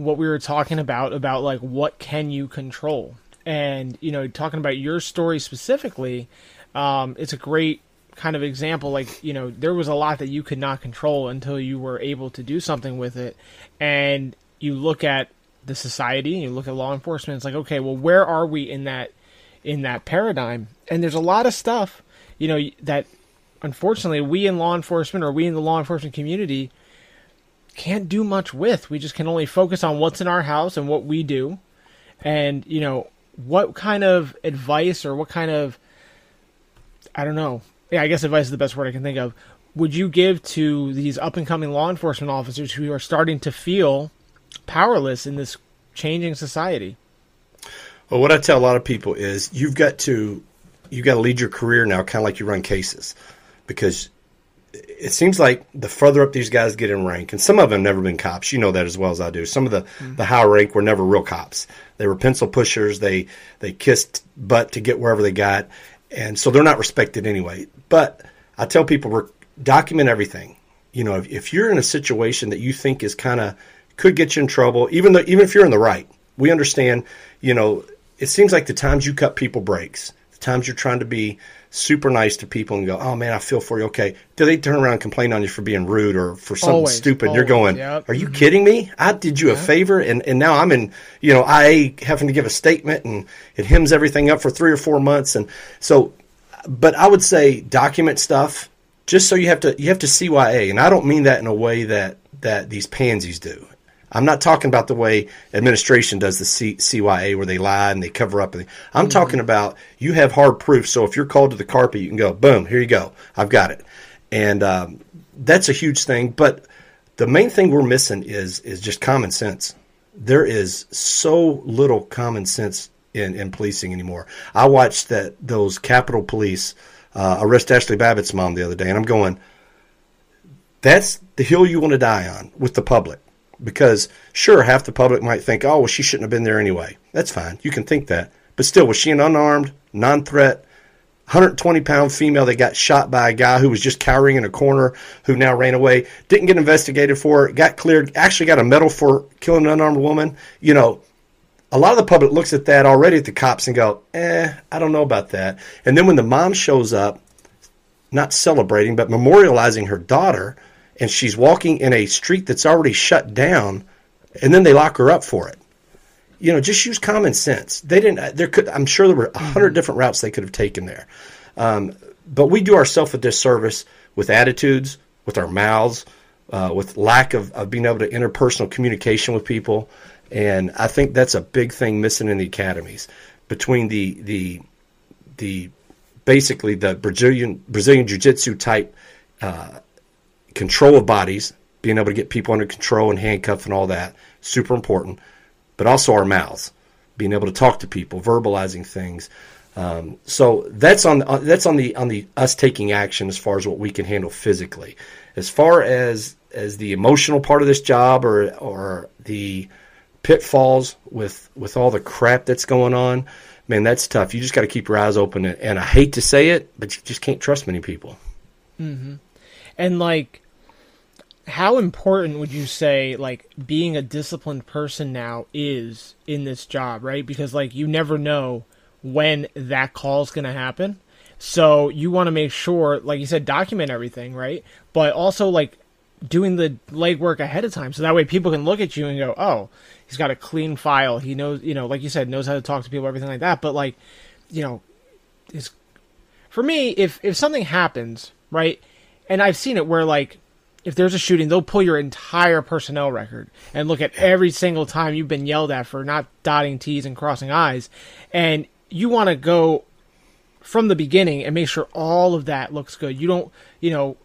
what we were talking about about like what can you control, and you know, talking about your story specifically, um, it's a great kind of example. Like you know, there was a lot that you could not control until you were able to do something with it, and you look at the society and you look at law enforcement. It's like, okay, well, where are we in that in that paradigm? And there's a lot of stuff, you know, that unfortunately we in law enforcement or we in the law enforcement community can't do much with. We just can only focus on what's in our house and what we do. And, you know, what kind of advice or what kind of I don't know. Yeah, I guess advice is the best word I can think of. Would you give to these up and coming law enforcement officers who are starting to feel powerless in this changing society? Well, what I tell a lot of people is you've got to you've got to lead your career now, kind of like you run cases, because it seems like the further up these guys get in rank, and some of them never been cops. You know that as well as I do. Some of the mm-hmm. the high rank were never real cops. They were pencil pushers. They they kissed butt to get wherever they got, and so they're not respected anyway. But I tell people, we're, document everything. You know, if, if you're in a situation that you think is kind of could get you in trouble, even though even if you're in the right, we understand. You know, it seems like the times you cut people breaks, the times you're trying to be super nice to people and go, "Oh man, I feel for you." Okay, do they turn around and complain on you for being rude or for something Always, stupid? You're going, yep. "Are you kidding me? I did you a favor, and and now I'm in, you know, I having to give a statement, and it hems everything up for three or four months, and so." But I would say document stuff just so you have to you have to CYA, and I don't mean that in a way that that these pansies do. I'm not talking about the way administration does the C, CYA where they lie and they cover up. I'm talking about you have hard proof. So if you're called to the carpet, you can go, boom, here you go. I've got it. And um, that's a huge thing. But the main thing we're missing is is just common sense. There is so little common sense in, in policing anymore. I watched that those Capitol Police uh, arrest Ashli Babbitt's mom the other day, and I'm going, that's the hill you want to die on with the public. Because sure, half the public might think, oh, well, she shouldn't have been there anyway. That's fine. You can think that. But still, was she an unarmed, non threat, 120 pound female that got shot by a guy who was just cowering in a corner who now ran away, didn't get investigated for it, got cleared, actually got a medal for killing an unarmed woman? You know, a lot of the public looks at that already at the cops and go, eh, I don't know about that. And then when the mom shows up, not celebrating, but memorializing her daughter, and she's walking in a street that's already shut down, and then they lock her up for it. You know, just use common sense. They didn't. There could. I'm sure there were a 100 different routes they could have taken there. Um, but we do ourselves a disservice with attitudes, with our mouths, uh, with lack of, of being able to interpersonal communication with people. And I think that's a big thing missing in the academies between the the the basically the Brazilian Brazilian Jiu Jitsu type uh, control of bodies, being able to get people under control and handcuff and all that, super important. But also our mouths, being able to talk to people, verbalizing things. Um, so that's on uh, that's on the on the us taking action as far as what we can handle physically. As far as as the emotional part of this job or or the pitfalls with with all the crap that's going on, man, that's tough. You just got to keep your eyes open. And, and, I hate to say it, but you just can't trust many people. Mm-hmm. And like, how important would you say like being a disciplined person now is in this job, right? Because like you never know when that call is going to happen. So you want to make sure, like you said, document everything, right? But also like doing the legwork ahead of time, so that way people can look at you and go, "Oh, he's got a clean file. He knows, you know, like you said, knows how to talk to people, everything like that." But like, you know, is for me, if if something happens, right, and I've seen it where like if there's a shooting, they'll pull your entire personnel record and look at every single time you've been yelled at for not dotting T's and crossing I's. And you want to go from the beginning and make sure all of that looks good. You don't, you know,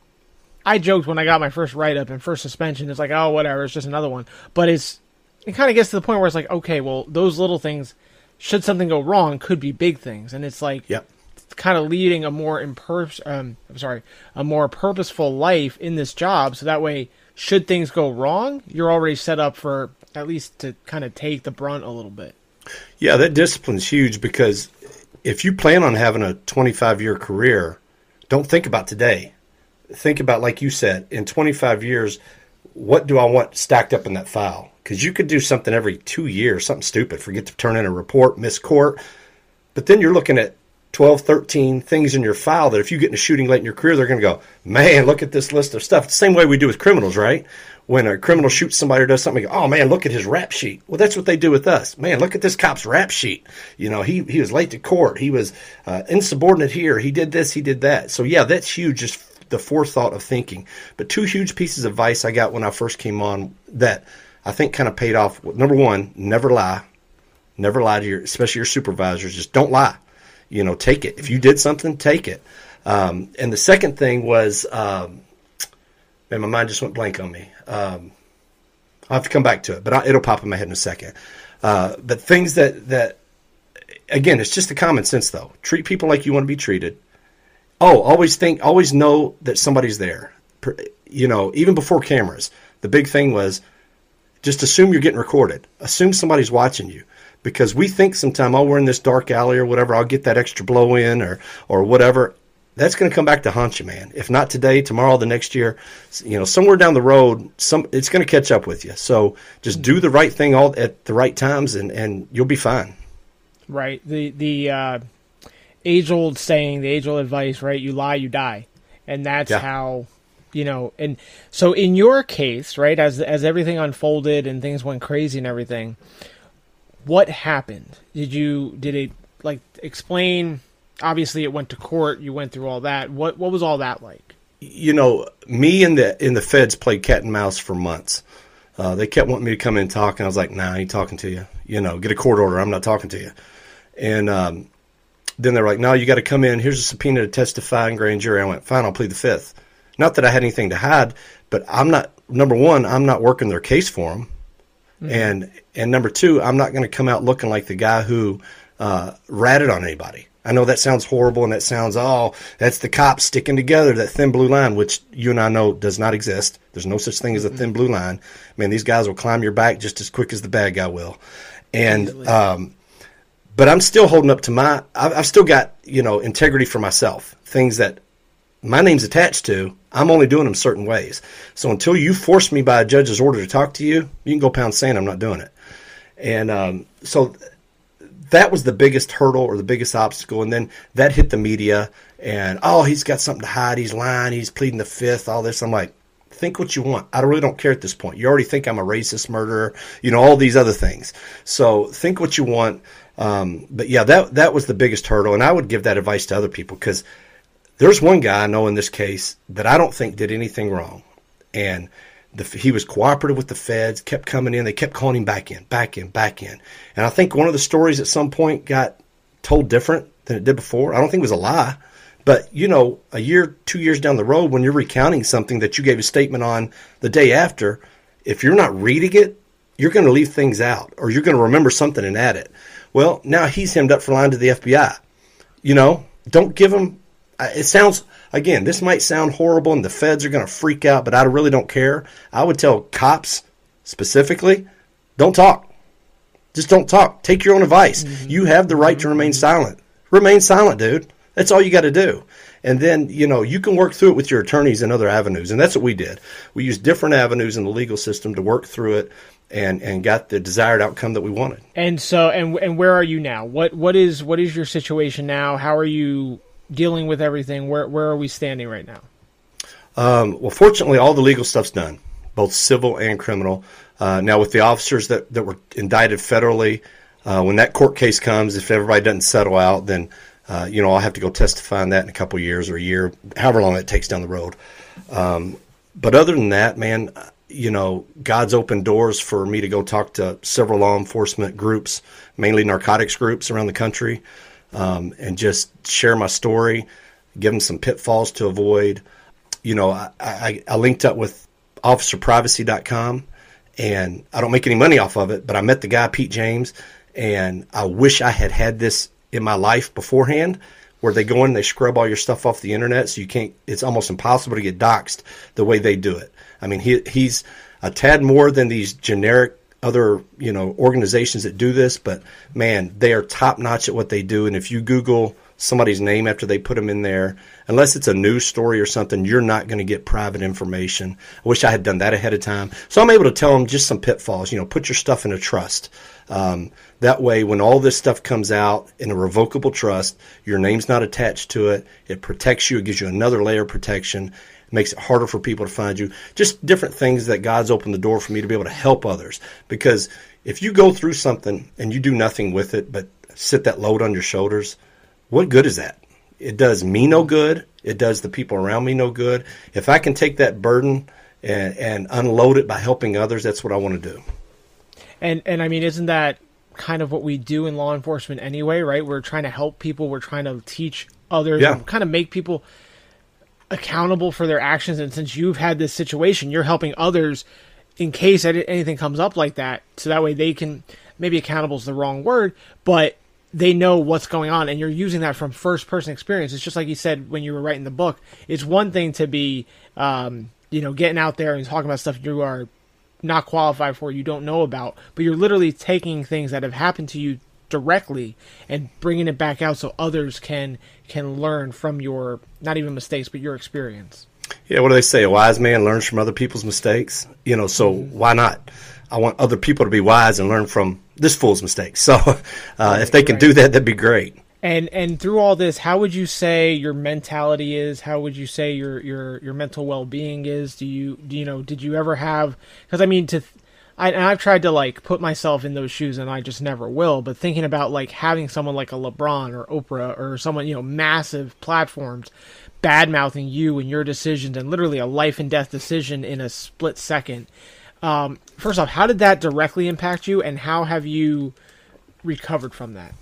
I joked when I got my first write up and first suspension. It's like, oh, whatever, it's just another one. But it's it kind of gets to the point where it's like, okay, well, those little things, should something go wrong, could be big things, and it's like, yep. Kind of leading a more impers- um, I'm sorry, a more purposeful life in this job, so that way, should things go wrong, you're already set up for at least to kind of take the brunt a little bit. Yeah, that discipline's huge because if you plan on having a 25 year career, don't think about today. Think about, like you said, in 25 years, what do I want stacked up in that file? Because you could do something every two years, something stupid, forget to turn in a report, miss court. But then you're looking at 12, 13 things in your file that if you get in a shooting late in your career, they're going to go, man, look at this list of stuff. It's the same way we do with criminals, right? When a criminal shoots somebody or does something, oh man, look at his rap sheet. Well, that's what they do with us. Man, look at this cop's rap sheet. You know, he, he was late to court. He was uh, insubordinate here. He did this, he did that. So yeah, that's huge. Just the forethought of thinking. But two huge pieces of advice I got when I first came on that I think kind of paid off. Number one, never lie. Never lie to your, especially your supervisors. Just don't lie. You know, take it. If you did something, take it. Um, and the second thing was, um, man, my mind just went blank on me. Um, I'll have to come back to it, but I, it'll pop in my head in a second. Uh, but things that that again, it's just the common sense though. Treat people like you want to be treated. Oh, always think, always know that somebody's there. You know, even before cameras, the big thing was just assume you're getting recorded. Assume somebody's watching you because we think sometime, oh, we're in this dark alley or whatever. I'll get that extra blow in or or whatever. That's going to come back to haunt you, man. If not today, tomorrow, the next year, you know, somewhere down the road, some it's going to catch up with you. So just do the right thing all at the right times, and and you'll be fine. Right. The the uh, age old saying, the age old advice, right? You lie, you die, and that's yeah. how you know. And so in your case, right, as as everything unfolded and things went crazy and everything, what happened? Did you did it like explain? Obviously, it went to court. You went through all that. What what was all that like? You know, me and the in the feds played cat and mouse for months. Uh, they kept wanting me to come in and talk, and I was like, "Nah, I ain't talking to you. You know, get a court order. I'm not talking to you." And um, then they're like, no, you got to come in. Here's a subpoena to testify in grand jury. I went, fine, I'll plead the fifth. Not that I had anything to hide, but I'm not, number one, I'm not working their case for them. Mm-hmm. And, and number two, I'm not going to come out looking like the guy who uh, ratted on anybody. I know that sounds horrible and that sounds, oh, that's the cops sticking together, that thin blue line, which you and I know does not exist. There's no such thing as a thin blue line. Man, these guys will climb your back just as quick as the bad guy will. And, um, but I'm still holding up to my, I've, I've still got, you know, integrity for myself, things that my name's attached to, I'm only doing them certain ways. So until you force me by a judge's order to talk to you, you can go pound sand. I'm not doing it. And um, so that was the biggest hurdle or the biggest obstacle. And then that hit the media, and oh, he's got something to hide. He's lying. He's pleading the fifth. All this. I'm like, think what you want. I really don't care at this point. You already think I'm a racist murderer. You know all these other things. So think what you want. Um, but yeah, that that was the biggest hurdle, and I would give that advice to other people because there's one guy I know in this case that I don't think did anything wrong, and the, he was cooperative with the feds, kept coming in. They kept calling him back in, back in, back in. And I think one of the stories at some point got told different than it did before. I don't think it was a lie. But, you know, a year, two years down the road, when you're recounting something that you gave a statement on the day after, if you're not reading it, you're going to leave things out or you're going to remember something and add it. Well, now he's hemmed up for lying to the FBI. You know, don't give him. It sounds again. This might sound horrible, and the feds are going to freak out, but I really don't care. I would tell cops specifically, don't talk. Just don't talk. Take your own advice. Mm-hmm. You have the right to remain silent. Remain silent, dude. That's all you got to do. And then, you know, you can work through it with your attorneys and other avenues. And that's what we did. We used different avenues in the legal system to work through it and and got the desired outcome that we wanted. And so and and where are you now? What what is what is your situation now? How are you dealing with everything? Where where are we standing right now? Um, well, fortunately, all the legal stuff's done, both civil and criminal. Uh, now, with the officers that, that were indicted federally, uh, when that court case comes, if everybody doesn't settle out, then uh, you know I'll have to go testify on that in a couple years or a year, however long it takes down the road. Um, but other than that, man, you know, God's opened doors for me to go talk to several law enforcement groups, mainly narcotics groups around the country, um, and just share my story, give them some pitfalls to avoid. You know, I, I, I linked up with officerprivacy.com and I don't make any money off of it, but I met the guy, Pete James, and I wish I had had this in my life beforehand where they go in they scrub all your stuff off the internet so you can't it's almost impossible to get doxxed the way they do it I mean, he he's a tad more than these generic other you know organizations that do this, but man, they are top notch at what they do. And if you Google somebody's name after they put them in there, unless it's a news story or something, you're not going to get private information. I wish I had done that ahead of time. So I'm able to tell them just some pitfalls. You know, put your stuff in a trust. Um, that way, when all this stuff comes out in a revocable trust, your name's not attached to it. It protects you. It gives you another layer of protection makes it harder for people to find you. Just different things that God's opened the door for me to be able to help others. Because if you go through something and you do nothing with it but sit that load on your shoulders, what good is that? It does me no good. It does the people around me no good. If I can take that burden and, and unload it by helping others, that's what I want to do. And and I mean, isn't that kind of what we do in law enforcement anyway, right? We're trying to help people. We're trying to teach others. Yeah. kind of make people accountable for their actions. And since you've had this situation you're helping others in case anything comes up like that. So that way they can maybe accountable is the wrong word but they know what's going on and you're using that from first person experience. It's just like you said when you were writing the book it's one thing to be um, you know getting out there and talking about stuff you are not qualified for you don't know about but you're literally taking things that have happened to you directly and bringing it back out so others can can learn from your not even mistakes but your experience. Yeah, what do they say? A wise man learns from other people's mistakes. You know, so why not? I want other people to be wise and learn from this fool's mistakes. So, uh, right, if they can right. do that, that'd be great. And and through all this, how would you say your mentality is? How would you say your your your mental well being is? Do you do you know? Did you ever have? Because I mean, to I, and I've tried to like put myself in those shoes, and I just never will. But thinking about like having someone like a LeBron or Oprah or someone you know massive platforms bad mouthing you and your decisions, and literally a life and death decision in a split second. Um, first off, how did that directly impact you, and how have you recovered from that?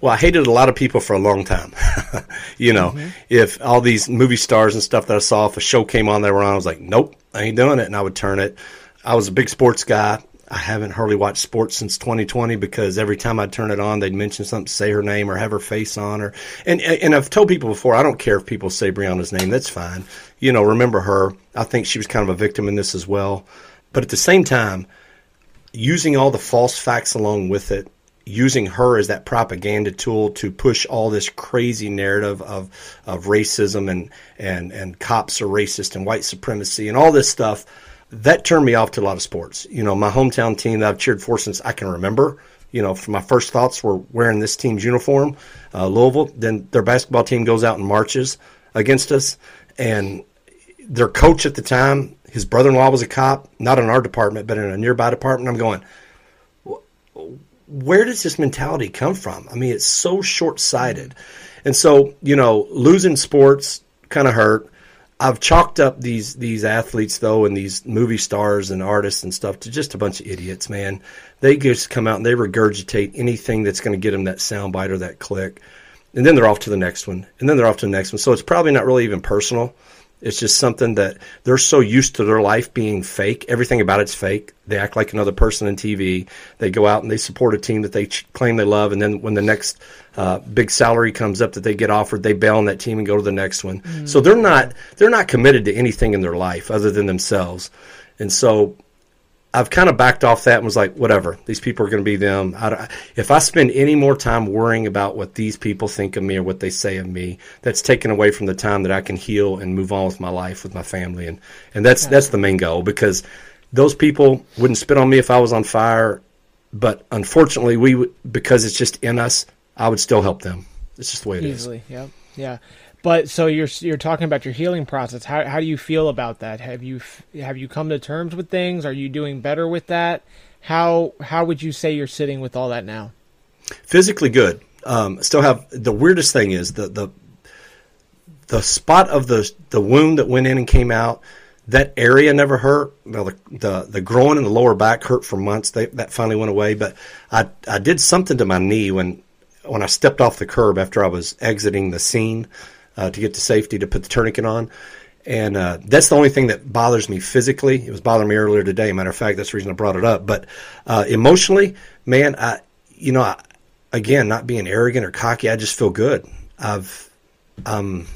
Well, I hated a lot of people for a long time. you know, mm-hmm. if all these movie stars and stuff that I saw, if a show came on that were on, I was like, nope, I ain't doing it, and I would turn it. I was a big sports guy. I haven't hardly watched sports since 2020 because every time I'd turn it on, they'd mention something, say her name or have her face on or, and, and I've told people before, I don't care if people say Breonna's name. That's fine. You know, remember her. I think she was kind of a victim in this as well. But at the same time, using all the false facts along with it, using her as that propaganda tool to push all this crazy narrative of of racism and and and cops are racist and white supremacy and all this stuff that turned me off to a lot of sports. You know, my hometown team that I've cheered for since I can remember. You know, my first thoughts were wearing this team's uniform, uh, Louisville. Then their basketball team goes out and marches against us, and their coach at the time, his brother-in-law was a cop, not in our department, but in a nearby department. I'm going, where does this mentality come from? I mean, it's so short-sighted, and so you know, losing sports kind of hurt. I've chalked up these these athletes though, and these movie stars and artists and stuff to just a bunch of idiots, man. They just come out and they regurgitate anything that's going to get them that soundbite or that click, and then they're off to the next one, and then they're off to the next one. So it's probably not really even personal. It's just something that they're so used to their life being fake. Everything about it's fake. They act like another person in TV. They go out and they support a team that they claim they love, and then when the next uh, big salary comes up that they get offered, they bail on that team and go to the next one. Mm. So they're not they're not committed to anything in their life other than themselves. And so I've kind of backed off that and was like, whatever. These people are going to be them. I if I spend any more time worrying about what these people think of me or what they say of me, that's taken away from the time that I can heal and move on with my life with my family, and and that's that's the main goal because those people wouldn't spit on me if I was on fire, but unfortunately, we because it's just in us, I would still help them. It's just the way it Easily, is. yeah, yeah. But so you're you're talking about your healing process. How how do you feel about that? Have you have you come to terms with things? Are you doing better with that? How how would you say you're sitting with all that now? Physically good. Um, still have the weirdest thing is the the the spot of the the wound that went in and came out. That area never hurt. Well, the, the the groin and the lower back hurt for months. They, that finally went away. But I I did something to my knee when when I stepped off the curb after I was exiting the scene uh, to get to safety to put the tourniquet on. And uh, that's the only thing that bothers me physically. It was bothering me earlier today. Matter of fact, that's the reason I brought it up. But uh, emotionally, man, I, you know, I, again, not being arrogant or cocky, I just feel good. I've, um,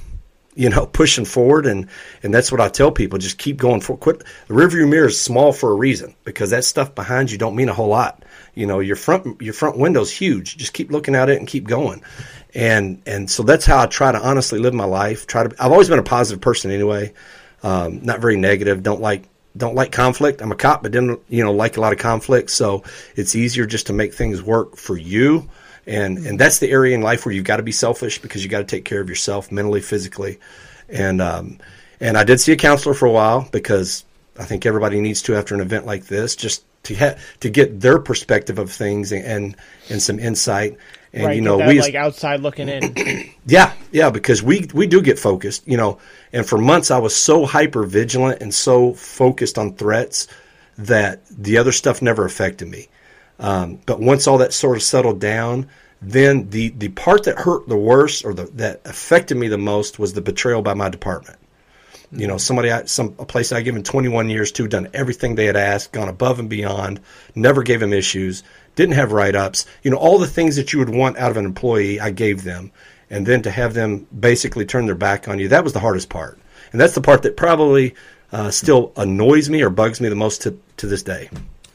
you know, pushing forward, and and that's what I tell people: just keep going for. Quit. The rearview mirror is small for a reason because that stuff behind you don't mean a whole lot. You know, your front your front window's huge. Just keep looking at it and keep going and and so that's how I try to honestly live my life. Try to. I've always been a positive person anyway. Um, not very negative. Don't like don't like conflict. I'm a cop, but didn't you know like a lot of conflict. So it's easier just to make things work for you. And and that's the area in life where you've got to be selfish because you got to take care of yourself mentally, physically. And um, and I did see a counselor for a while because I think everybody needs to after an event like this, just to ha- to get their perspective of things and and, and some insight. And right, you know, that, we like outside looking in. yeah, yeah, because we we do get focused, you know. And for months, I was so hyper vigilant and so focused on threats that the other stuff never affected me. Um, but once all that sort of settled down, then the the part that hurt the worst or the, that affected me the most was the betrayal by my department. You know, somebody, I, some a place I given 21 years to, done everything they had asked, gone above and beyond, never gave them issues, didn't have write ups. You know, all the things that you would want out of an employee, I gave them. And then to have them basically turn their back on you, that was the hardest part. And that's the part that probably uh, still annoys me or bugs me the most to, to this day.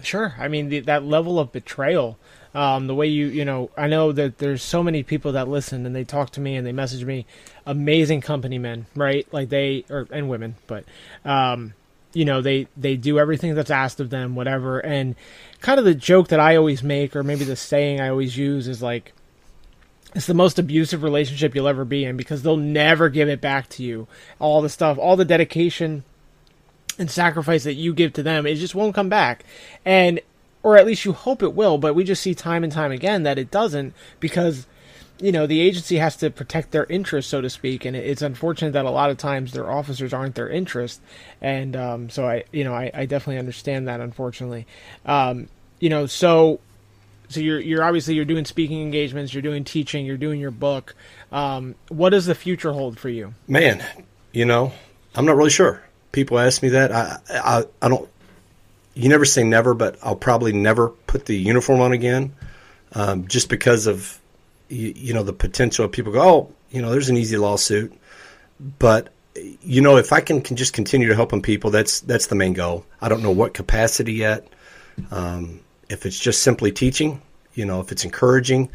Sure. I mean, the, that level of betrayal um, the way you, you know, I know that there's so many people that listen and they talk to me and they message me, amazing company men, right? Like they, or and women, but, um, you know, they they do everything that's asked of them, whatever. And kind of the joke that I always make, or maybe the saying I always use, is like, it's the most abusive relationship you'll ever be in because they'll never give it back to you. All the stuff, all the dedication and sacrifice that you give to them, it just won't come back. And or at least you hope it will, but we just see time and time again that it doesn't because you know the agency has to protect their interest, so to speak, and it's unfortunate that a lot of times their officers aren't their interest, and um, so I, you know, I, I, definitely understand that. Unfortunately, um, you know, so so you're you're obviously you're doing speaking engagements, you're doing teaching, you're doing your book. Um, what does the future hold for you? Man, you know, I'm not really sure. People ask me that. I I, I don't you never say never, but I'll probably never put the uniform on again, um, just because of you, you know the potential of people go, oh, you know, there's an easy lawsuit, but you know, if I can, can just continue to helping people, that's that's the main goal. I don't know what capacity yet. Um, if it's just simply teaching, you know, if it's encouraging,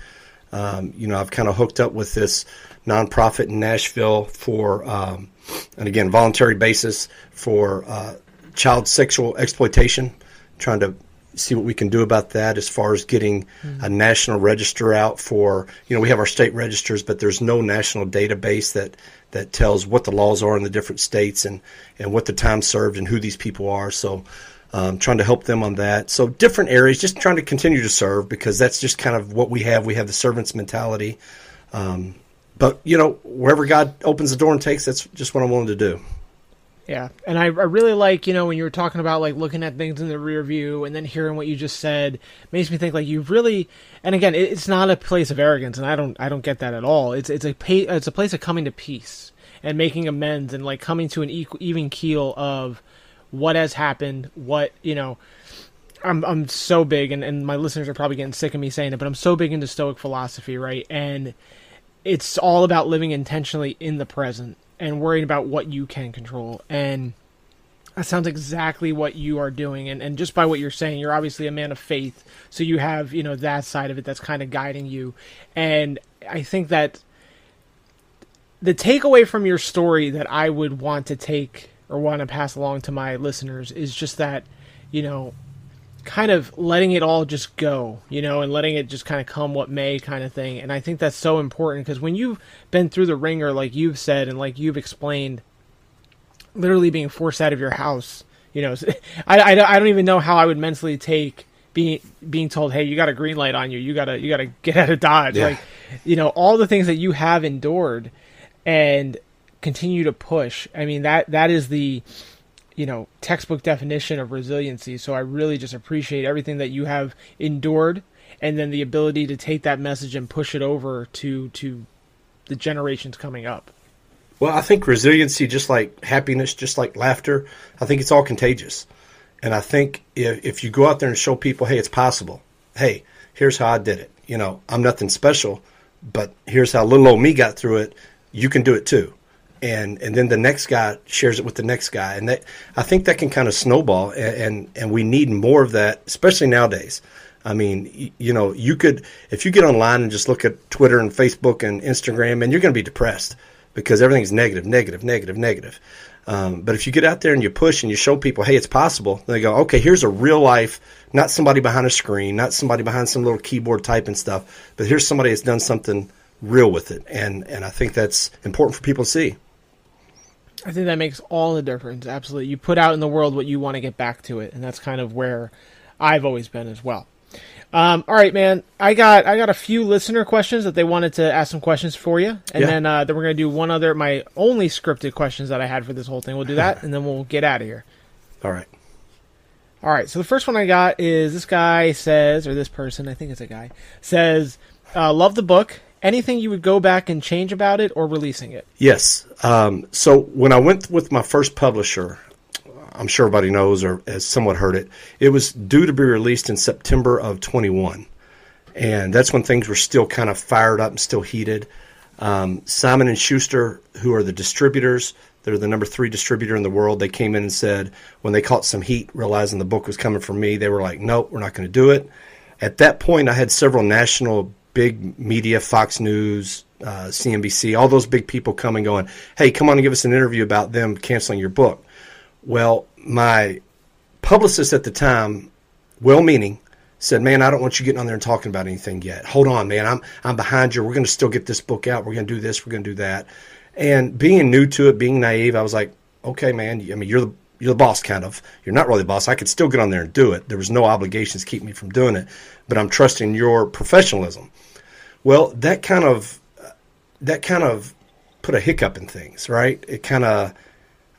um, you know, I've kind of hooked up with this nonprofit in Nashville for, um, and again, voluntary basis for uh, child sexual exploitation, trying to see what we can do about that as far as getting mm-hmm. a national register out for you know we have our state registers but there's no national database that that tells what the laws are in the different states and and what the time served and who these people are so um, trying to help them on that. So different areas, just trying to continue to serve because that's just kind of what we have. We have the servant's mentality. Um, but you know, wherever God opens the door and takes, that's just what I'm willing to do. Yeah, and I, I really like you know when you were talking about like looking at things in the rear view and then hearing what you just said makes me think like you've really and again it, it's not a place of arrogance and I don't I don't get that at all. It's it's a it's a place of coming to peace and making amends and like coming to an equal, even keel of what has happened, what you know. I'm I'm so big, and, and my listeners are probably getting sick of me saying it, but I'm so big into Stoic philosophy, right? And it's all about living intentionally in the present and worrying about what you can control. And that sounds exactly what you are doing. And and just by what you're saying, you're obviously a man of faith, so you have you know that side of it that's kind of guiding you. And I think that the takeaway from your story that I would want to take or want to pass along to my listeners is just that, you know, kind of letting it all just go, you know, and letting it just kind of come what may kind of thing. And I think that's so important because when you've been through the ringer, like you've said and like you've explained, literally being forced out of your house, you know, I, I, I don't even know how I would mentally take being being told, "Hey, you got a green light on you. You gotta you gotta get out of Dodge." Yeah. Like, you know, all the things that you have endured, and continue to push. I mean that that is the you know textbook definition of resiliency. So I really just appreciate everything that you have endured, and then the ability to take that message and push it over to to the generations coming up. Well, I think resiliency, just like happiness, just like laughter, I think it's all contagious. And I think if, if you go out there and show people, hey, it's possible. Hey, here's how I did it. You know, I'm nothing special, but here's how little old me got through it. You can do it too and and then the next guy shares it with the next guy, and that I think that can kind of snowball, and and, and we need more of that, especially nowadays. I mean, you, you know, you could if you get online and just look at Twitter and Facebook and Instagram, and you're going to be depressed because everything's negative, negative, negative, negative. Um, but if you get out there and you push and you show people, hey, it's possible, they go, okay, here's a real life, not somebody behind a screen, not somebody behind some little keyboard typing stuff, but here's somebody that's done something real with it, and and I think that's important for people to see. I think that makes all the difference. Absolutely. You put out in the world what you want to get back to it, and that's kind of where I've always been as well. Um, all right, man. I got I got a few listener questions that they wanted to ask some questions for you, and yeah. then uh, then we're gonna do one other my only scripted questions that I had for this whole thing. We'll do that, and then we'll get out of here. All right. All right. So the first one I got is this guy says, or this person, I think it's a guy, says, uh, "Love the book anything you would go back and change about it or releasing it? Yes. Um, so when I went with my first publisher, I'm sure everybody knows or has somewhat heard it, it was due to be released in September of 21. And that's when things were still kind of fired up and still heated. Um, Simon and Schuster, who are the distributors, they're the number three distributor in the world. They came in and said when they caught some heat, realizing the book was coming from me, they were like, "Nope, we're not going to do it." At that point, I had several national big media, Fox News, uh, CNBC, all those big people coming going, hey, come on and give us an interview about them canceling your book. Well, my publicist at the time, well meaning, said, "Man, I don't want you getting on there and talking about anything yet. Hold on, man. I'm I'm behind you. We're going to still get this book out. We're going to do this. We're going to do that." And being new to it, being naive, I was like, "Okay, man. I mean, you're the you're the boss, kind of. You're not really the boss. I could still get on there and do it. There was no obligations to keep me from doing it, but I'm trusting your professionalism." Well, that kind of that kind of put a hiccup in things, right? It kind of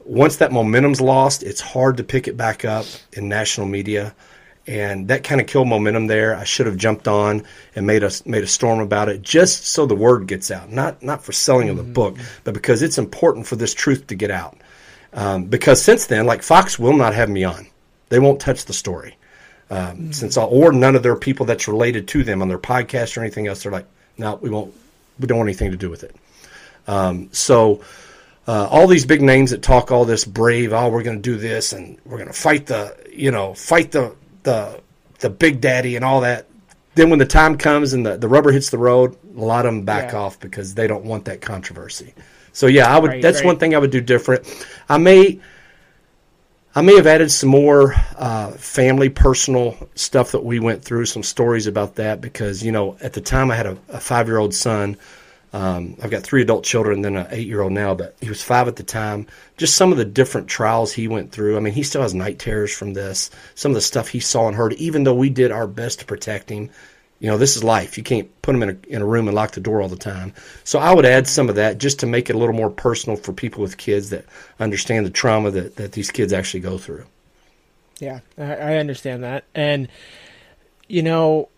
once that momentum's lost, it's hard to pick it back up in national media, and that kind of killed momentum there. I should have jumped on and made a made a storm about it, just so the word gets out. Not not for selling of the mm-hmm. book, but because it's important for this truth to get out. Um, because since then, like Fox will not have me on. They won't touch the story. Um, Since all, or none of their people that's related to them on their podcast or anything else, they're like, no, we won't. We don't want anything to do with it. Um, so uh, all these big names that talk all this brave, oh, we're going to do this and we're going to fight the, you know, fight the the the big daddy and all that. Then when the time comes and the, the rubber hits the road, a lot of them back Yeah. off because they don't want that controversy. So yeah, I would. Right, that's right. one thing I would do different. I may. I may have added some more uh, family, personal stuff that we went through, some stories about that, because you know at the time I had a, a five-year-old son. Um, I've got three adult children, then an eight-year-old now, but he was five at the time. Just some of the different trials he went through. I mean, he still has night terrors from this. Some of the stuff he saw and heard, even though we did our best to protect him. You know, this is life. You can't put them in a, in a room and lock the door all the time. So I would add some of that just to make it a little more personal for people with kids that understand the trauma that, that these kids actually go through. Yeah, I, understand that, and you know,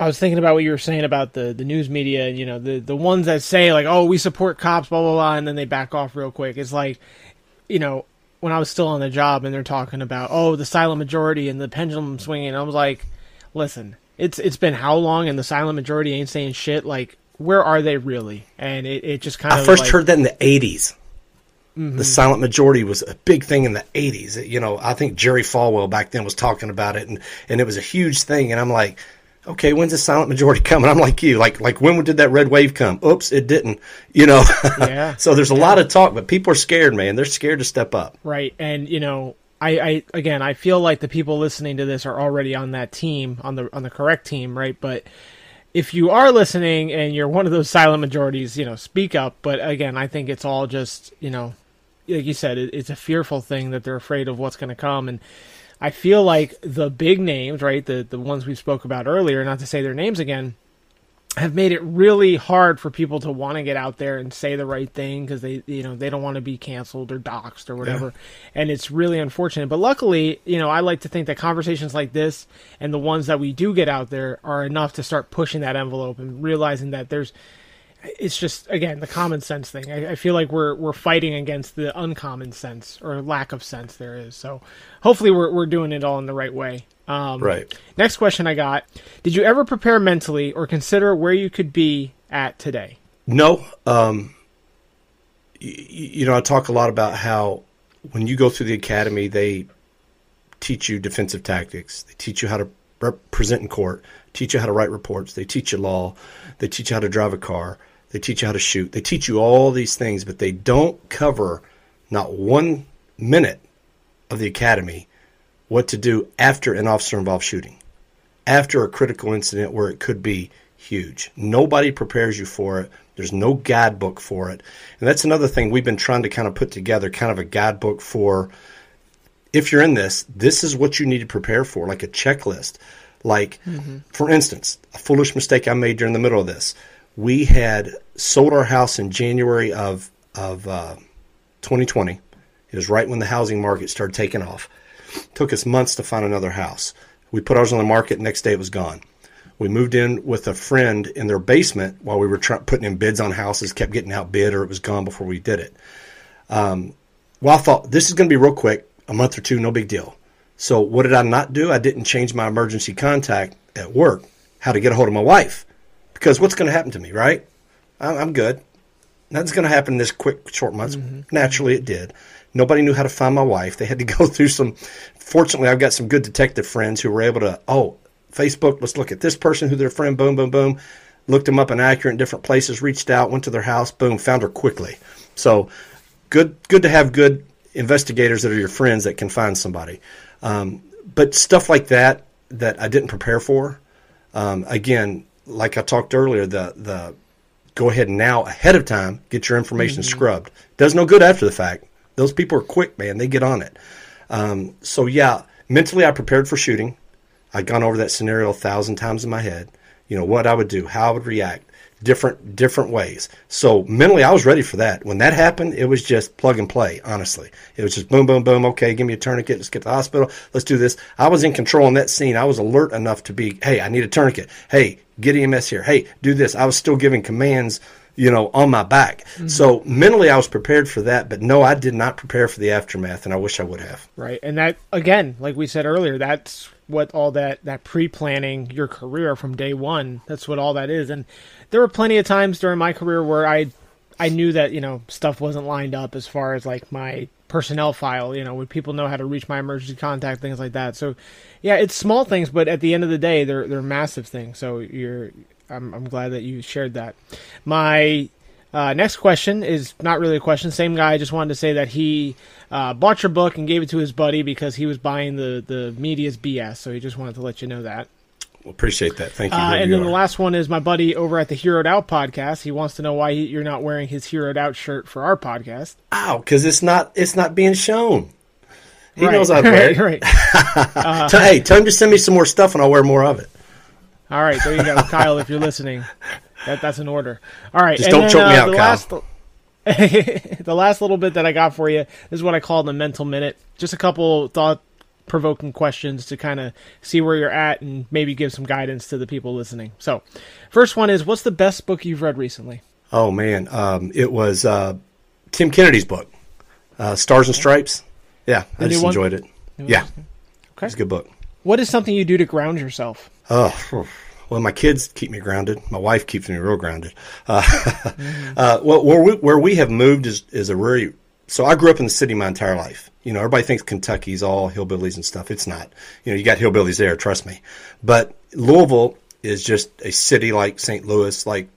I was thinking about what you were saying about the the news media, and you know, the the ones that say like, "Oh, we support cops," blah blah blah, and then they back off real quick. It's like, you know, when I was still on the job, and they're talking about, "Oh, the silent majority and the pendulum swinging," I was like, "Listen, it's it's been how long, and the silent majority ain't saying shit. Like, where are they really?" And it, it just kind of I first like, heard that in the 80s. Mm-hmm. The silent majority was a big thing in the 80s. You know, I think Jerry Falwell back then was talking about it, and, and it was a huge thing. And I'm like, okay, when's the silent majority coming? I'm like you, like like when did that red wave come? Oops, it didn't. You know. Yeah. so there's a lot of talk, but people are scared, man. They're scared to step up. Right. And you know, I, I again I feel like the people listening to this are already on that team, on the on the correct team, right? But if you are listening and you're one of those silent majorities, you know, speak up. But again, I think it's all just, you know, like you said, it, it's a fearful thing that they're afraid of what's going to come and I feel like the big names, right, the the ones we spoke about earlier, not to say their names again, have made it really hard for people to want to get out there and say the right thing because they you know they don't want to be canceled or doxxed or whatever. And it's really unfortunate. But luckily you know i like to think that conversations like this and the ones that we do get out there are enough to start pushing that envelope and realizing that there's it's just again the common sense thing. I, I feel like we're we're fighting against the uncommon sense or lack of sense there is. So hopefully we're, we're doing it all in the right way um, Right. Next question I got: Did you ever prepare mentally or consider where you could be at today? No. Um, y- you know, I talk a lot about how when you go through the academy, they teach you defensive tactics. They teach you how to present in court, teach you how to write reports. They teach you law. They teach you how to drive a car. They teach you how to shoot. They teach you all these things, but they don't cover not one minute of the academy what to do after an officer involved shooting after a critical incident where it could be huge. Nobody prepares you for it. There's no guidebook for it. And that's another thing we've been trying to kind of put together kind of a guidebook for if you're in this, this is what you need to prepare for, like a checklist. Like, for instance, a foolish mistake I made during the middle of this. We had sold our house in January of, of uh, 2020. It was right when the housing market started taking off. Took us months to find another house. We put ours on the market. Next day, it was gone. We moved in with a friend in their basement while we were try- putting in bids on houses. Kept getting outbid, or it was gone before we did it. Um, well, I thought this is going to be real quick, a month or two, no big deal. So what did I not do? I didn't change my emergency contact at work, how to get a hold of my wife, because what's going to happen to me, right? I'm, I'm good. Nothing's going to happen in this quick, short months. Naturally, it did. Nobody knew how to find my wife. They had to go through some. Fortunately, I've got some good detective friends who were able to. Oh, Facebook. Let's look at this person who their friend. Boom, boom, boom. Looked them up in accurate in different places. Reached out. Went to their house. Boom. Found her quickly. So good. Good to have good investigators that are your friends that can find somebody. Um, but stuff like that that I didn't prepare for. Um, again, like I talked earlier, the the go ahead now ahead of time get your information scrubbed. Does no good after the fact. Those people are quick, man. They get on it. Um, so yeah, mentally I prepared for shooting. I'd gone over that scenario a thousand times in my head. You know what I would do, how I would react, different different ways. So mentally I was ready for that. When that happened, it was just plug and play. Honestly, it was just boom, boom, boom. Okay, give me a tourniquet. Let's get to the hospital. Let's do this. I was in control in that scene. I was alert enough to be, hey, I need a tourniquet. Hey, get EMS here. Hey, do this. I was still giving commands you know, on my back. Mm-hmm. So mentally, I was prepared for that, but no, I did not prepare for the aftermath, and I wish I would have. Right. And that again, like we said earlier, that's what all that that pre-planning your career from day 1. That's what all that is. And there were plenty of times during my career where I I knew that, you know, stuff wasn't lined up as far as like my personnel file, you know, would people know how to reach my emergency contact things like that. So, yeah, it's small things, but at the end of the day, they're they're massive things. So, you're I'm I'm glad that you shared that. My uh, next question is not really a question. Same guy. Just wanted to say that he uh, bought your book and gave it to his buddy because he was buying the the media's BS. So he just wanted to let you know that. Well, appreciate that. Thank you. Uh, and you then the last one is my buddy over at the Heroed Out podcast. He wants to know why he, you're not wearing his Heroed Out shirt for our podcast. Oh, because it's not it's not being shown. He Right, knows I'd wear it. right, right. Hey, tell him to send me some more stuff, and I'll wear more of it. All right, there you go, Kyle. If you're listening, that that's an order. All right, Just and don't then, choke me uh, out, the Kyle. Last, the last little bit that I got for you this is what I call the mental minute. Just a couple thought provoking questions to kind of see where you're at and maybe give some guidance to the people listening. So, first one is what's the best book you've read recently? Oh man, um, it was uh, Tim Kennedy's book, uh, Scars and Stripes. Yeah, I The new just one? enjoyed it. Yeah, Okay. it's a good book. What is something you do to ground yourself? Oh. Well, my kids keep me grounded. My wife keeps me real grounded. Uh, uh, well, where we, where we have moved is, is a very, so I grew up in the city my entire life. You know, everybody thinks Kentucky's all hillbillies and stuff. It's not. You know, you got hillbillies there, trust me. But Louisville is just a city like St. Louis, like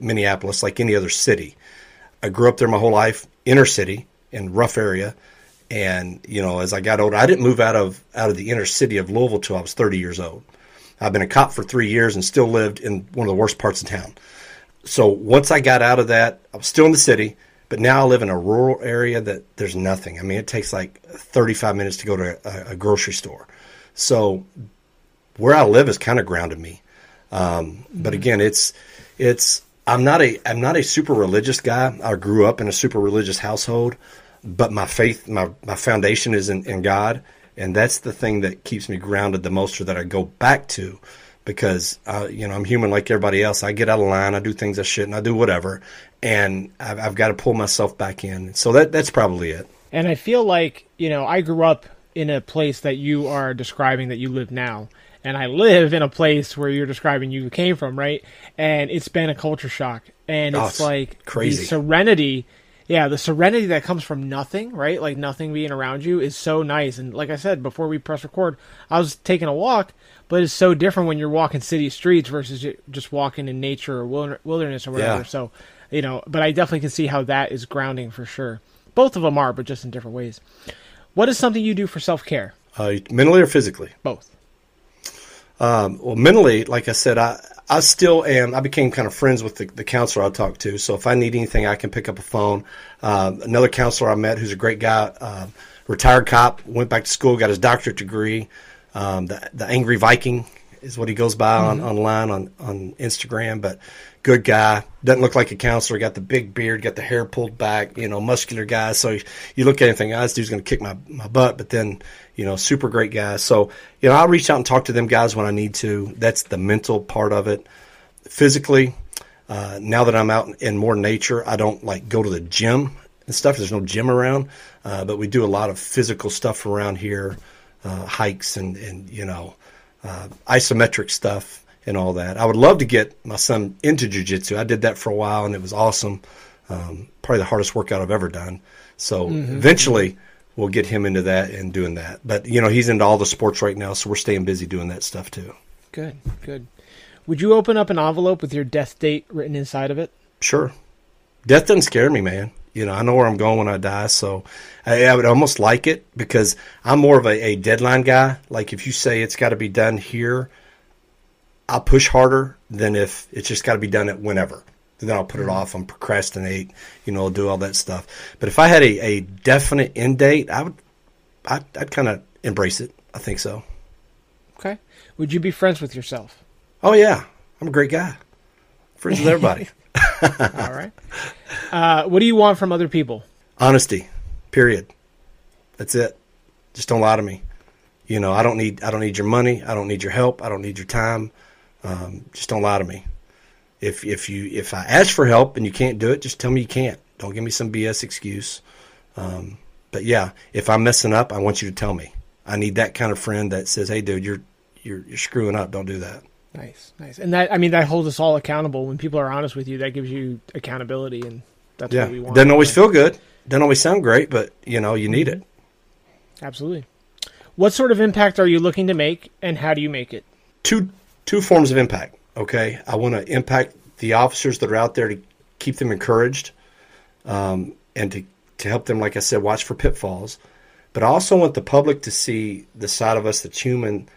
Minneapolis, like any other city. I grew up there my whole life, inner city, in rough area. And, you know, as I got older, I didn't move out of out of the inner city of Louisville till I was 30 years old. I've been a cop for three years and still lived in one of the worst parts of town. So once I got out of that, I was still in the city, but now I live in a rural area that there's nothing. I mean, it takes like 35 minutes to go to a, a grocery store. So where I live has kind of grounded me. Um, but again, it's it's I'm not a I'm not a super religious guy. I grew up in a super religious household, but my faith, my my foundation is in, in God, and that's the thing that keeps me grounded the most, or that I go back to, because uh, you know I'm human like everybody else. I get out of line, I do things I shouldn't, I do whatever, and I've, I've got to pull myself back in. So that that's probably it. And I feel like, you know, I grew up in a place that you are describing that you live now. And I live in a place where you're describing you came from, right? And it's been a culture shock. And Oh, it's it's like crazy. the serenity. Yeah, the serenity that comes from nothing, right? Like nothing being around you is so nice. And like I said, before we press record, I was taking a walk, but it's so different when you're walking city streets versus just walking in nature or wilderness or whatever. Yeah. So, you know, but I definitely can see how that is grounding for sure. Both of them are, but just in different ways. What is something you do for self care? Uh, mentally or physically. Both. Um, well, mentally, like I said, I, I still am. I became kind of friends with the, the counselor I talked to. So if I need anything, I can pick up a phone. Um, another counselor I met who's a great guy, uh, retired cop, went back to school, got his doctorate degree. Um, the, the Angry Viking is what he goes by on, online on, on Instagram, but good guy. Doesn't look like a counselor. Got the big beard, got the hair pulled back, you know, muscular guy. So you look at anything, oh, this dude's going to kick my, my butt, but then, you know, super great guy. So, you know, I'll reach out and talk to them guys when I need to. That's the mental part of it. Physically, uh, now that I'm out in, in more nature, I don't like go to the gym and stuff. There's no gym around, uh, but we do a lot of physical stuff around here, uh, hikes and, and, you know, uh, isometric stuff and all that. I would love to get my son into jujitsu. I did that for a while and it was awesome. Um, probably the hardest workout I've ever done. So eventually we'll get him into that and doing that. But you know, he's into all the sports right now, so we're staying busy doing that stuff too. Good, good. Would you open up an envelope with your death date written inside of it? Sure. Death doesn't scare me, man. You know, I know where I'm going when I die, so I, I would almost like it because I'm more of a, a deadline guy. Like if you say it's got to be done here, I'll push harder than if it's just got to be done at whenever. Then I'll put it mm-hmm. off and procrastinate, you know, do all that stuff. But if I had a, a definite end date, I would, I'd, I'd kind of embrace it. I think so. Okay. Would you be friends with yourself? Oh yeah, I'm a great guy. Friends with everybody. All right. Uh, what do you want from other people? honesty period that's it just don't lie to me you know i don't need i don't need your money i don't need your help i don't need your time um, just don't lie to me If if you if I ask for help and you can't do it, just tell me you can't. Don't give me some BS excuse. Um, but yeah, if I'm messing up, I want you to tell me. I need that kind of friend that says, "Hey, dude, you're you're you're screwing up. Don't do that." Nice, nice, and that I mean that holds us all accountable. When people are honest with you, that gives you accountability, and that's Yeah, what we want. doesn't always feel good. Doesn't always sound great, but you know you need it. Absolutely. What sort of impact are you looking to make, and how do you make it? two two forms of impact. Okay, I want to impact the officers that are out there to keep them encouraged, um, and to to help them, like I said, watch for pitfalls. But I also want the public to see the side of us that's human.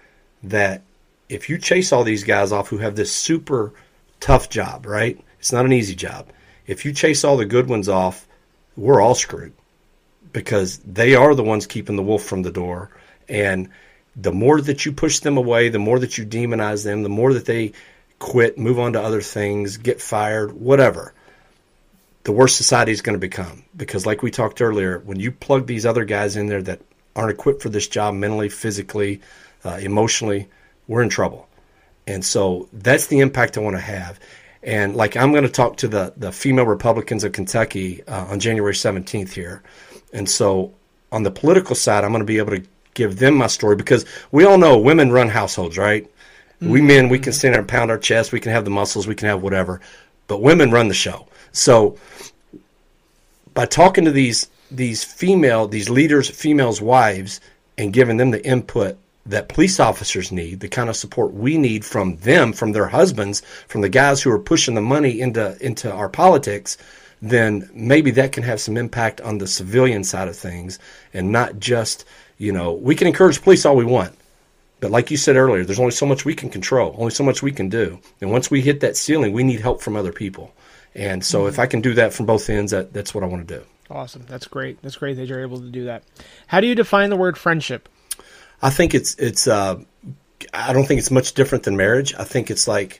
That if you chase all these guys off who have this super tough job, right? It's not an easy job. If you chase all the good ones off, we're all screwed because they are the ones keeping the wolf from the door. And the more that you push them away, the more that you demonize them, the more that they quit, move on to other things, get fired, whatever, the worse society is going to become. Because, like we talked earlier, when you plug these other guys in there that aren't equipped for this job mentally, physically, uh, emotionally, we're in trouble. And so that's the impact I want to have. And like I'm going to talk to the the female Republicans of Kentucky uh, on January 17th here. And so on the political side, I'm going to be able to give them my story because we all know women run households, right? We men, we can stand there and pound our chest, we can have the muscles, we can have whatever, but women run the show. So by talking to these these female these leaders, females' wives, and giving them the input that police officers need, the kind of support we need from them, from their husbands, from the guys who are pushing the money into into our politics, then maybe that can have some impact on the civilian side of things and not just, you know, we can encourage police all we want. But like you said earlier, there's only so much we can control, only so much we can do. And once we hit that ceiling, we need help from other people. And so if mm-hmm. I can do that from both ends, that, that's what I want to do. Awesome. That's great. That's great that you're able to do that. How do you define the word friendship? I think it's it's uh, I don't think it's much different than marriage. I think it's like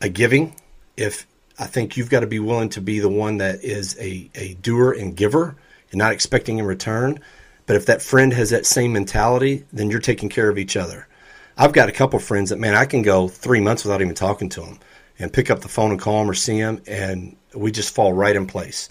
a giving. If I think you've got to be willing to be the one that is a, a doer and giver and not expecting in return. But if that friend has that same mentality, then you're taking care of each other. I've got a couple friends that man, I can go three months without even talking to them and pick up the phone and call them or see them, and we just fall right in place.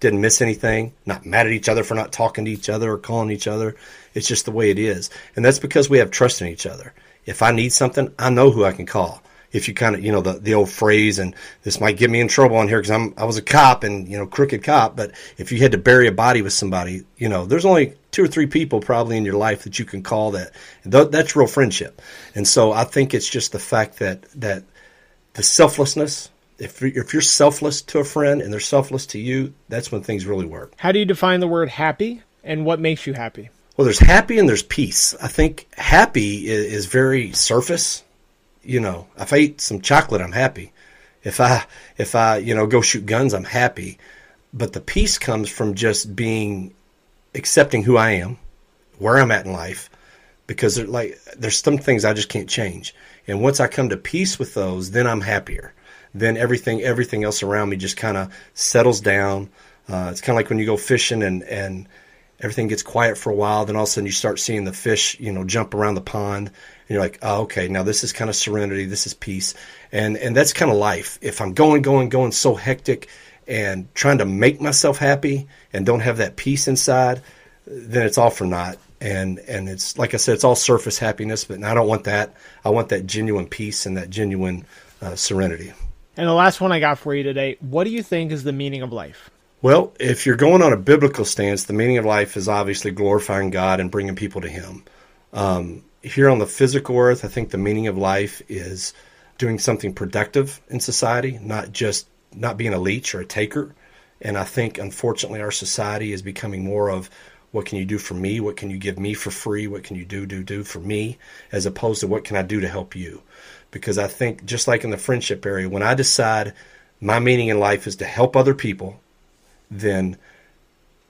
Didn't miss anything. Not mad at each other for not talking to each other or calling each other. It's just the way it is, and that's because we have trust in each other. If I need something, I know who I can call. If you kind of, you know, the, the old phrase, and this might get me in trouble on here because I'm I was a cop and you know crooked cop. But if you had to bury a body with somebody, you know, there's only two or three people probably in your life that you can call that. Th- that's real friendship. And so I think it's just the fact that that the selflessness. If you're, if you're selfless to a friend and they're selfless to you, that's when things really work. How do you define the word happy, and what makes you happy? Well, there's happy and there's peace. I think happy is, is very surface. You know, if I eat some chocolate, I'm happy. If I if I you know go shoot guns, I'm happy. But the peace comes from just being accepting who I am, where I'm at in life, because like there's some things I just can't change. And once I come to peace with those, then I'm happier. Then everything everything else around me just kind of settles down. Uh, it's kind of like when you go fishing and and everything gets quiet for a while. Then all of a sudden you start seeing the fish, you know, jump around the pond, and you're like, oh, okay, now this is kind of serenity, this is peace, and and that's kind of life. If I'm going, going, going so hectic and trying to make myself happy and don't have that peace inside, then it's all for naught. And and it's like I said, it's all surface happiness, but I don't want that. I want that genuine peace and that genuine uh, serenity. And the last one I got for you today what do you think is the meaning of life? Well, if you're going on a biblical stance, the meaning of life is obviously glorifying God and bringing people to Him. Um, here on the physical earth, I think the meaning of life is doing something productive in society, not just not being a leech or a taker. And I think, unfortunately, our society is becoming more of what can you do for me? What can you give me for free? What can you do, do, do for me? As opposed to what can I do to help you? Because I think, just like in the friendship area, when I decide my meaning in life is to help other people, then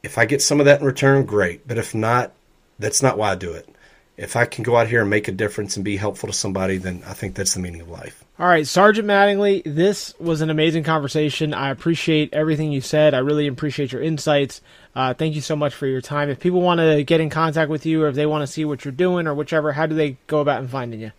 if I get some of that in return, great. But if not, that's not why I do it. If I can go out here and make a difference and be helpful to somebody, then I think that's the meaning of life. All right, Sergeant Mattingly, this was an amazing conversation. I appreciate everything you said. I really appreciate your insights. Uh, thank you so much for your time. If people want to get in contact with you or if they want to see what you're doing or whichever, how do they go about and finding you?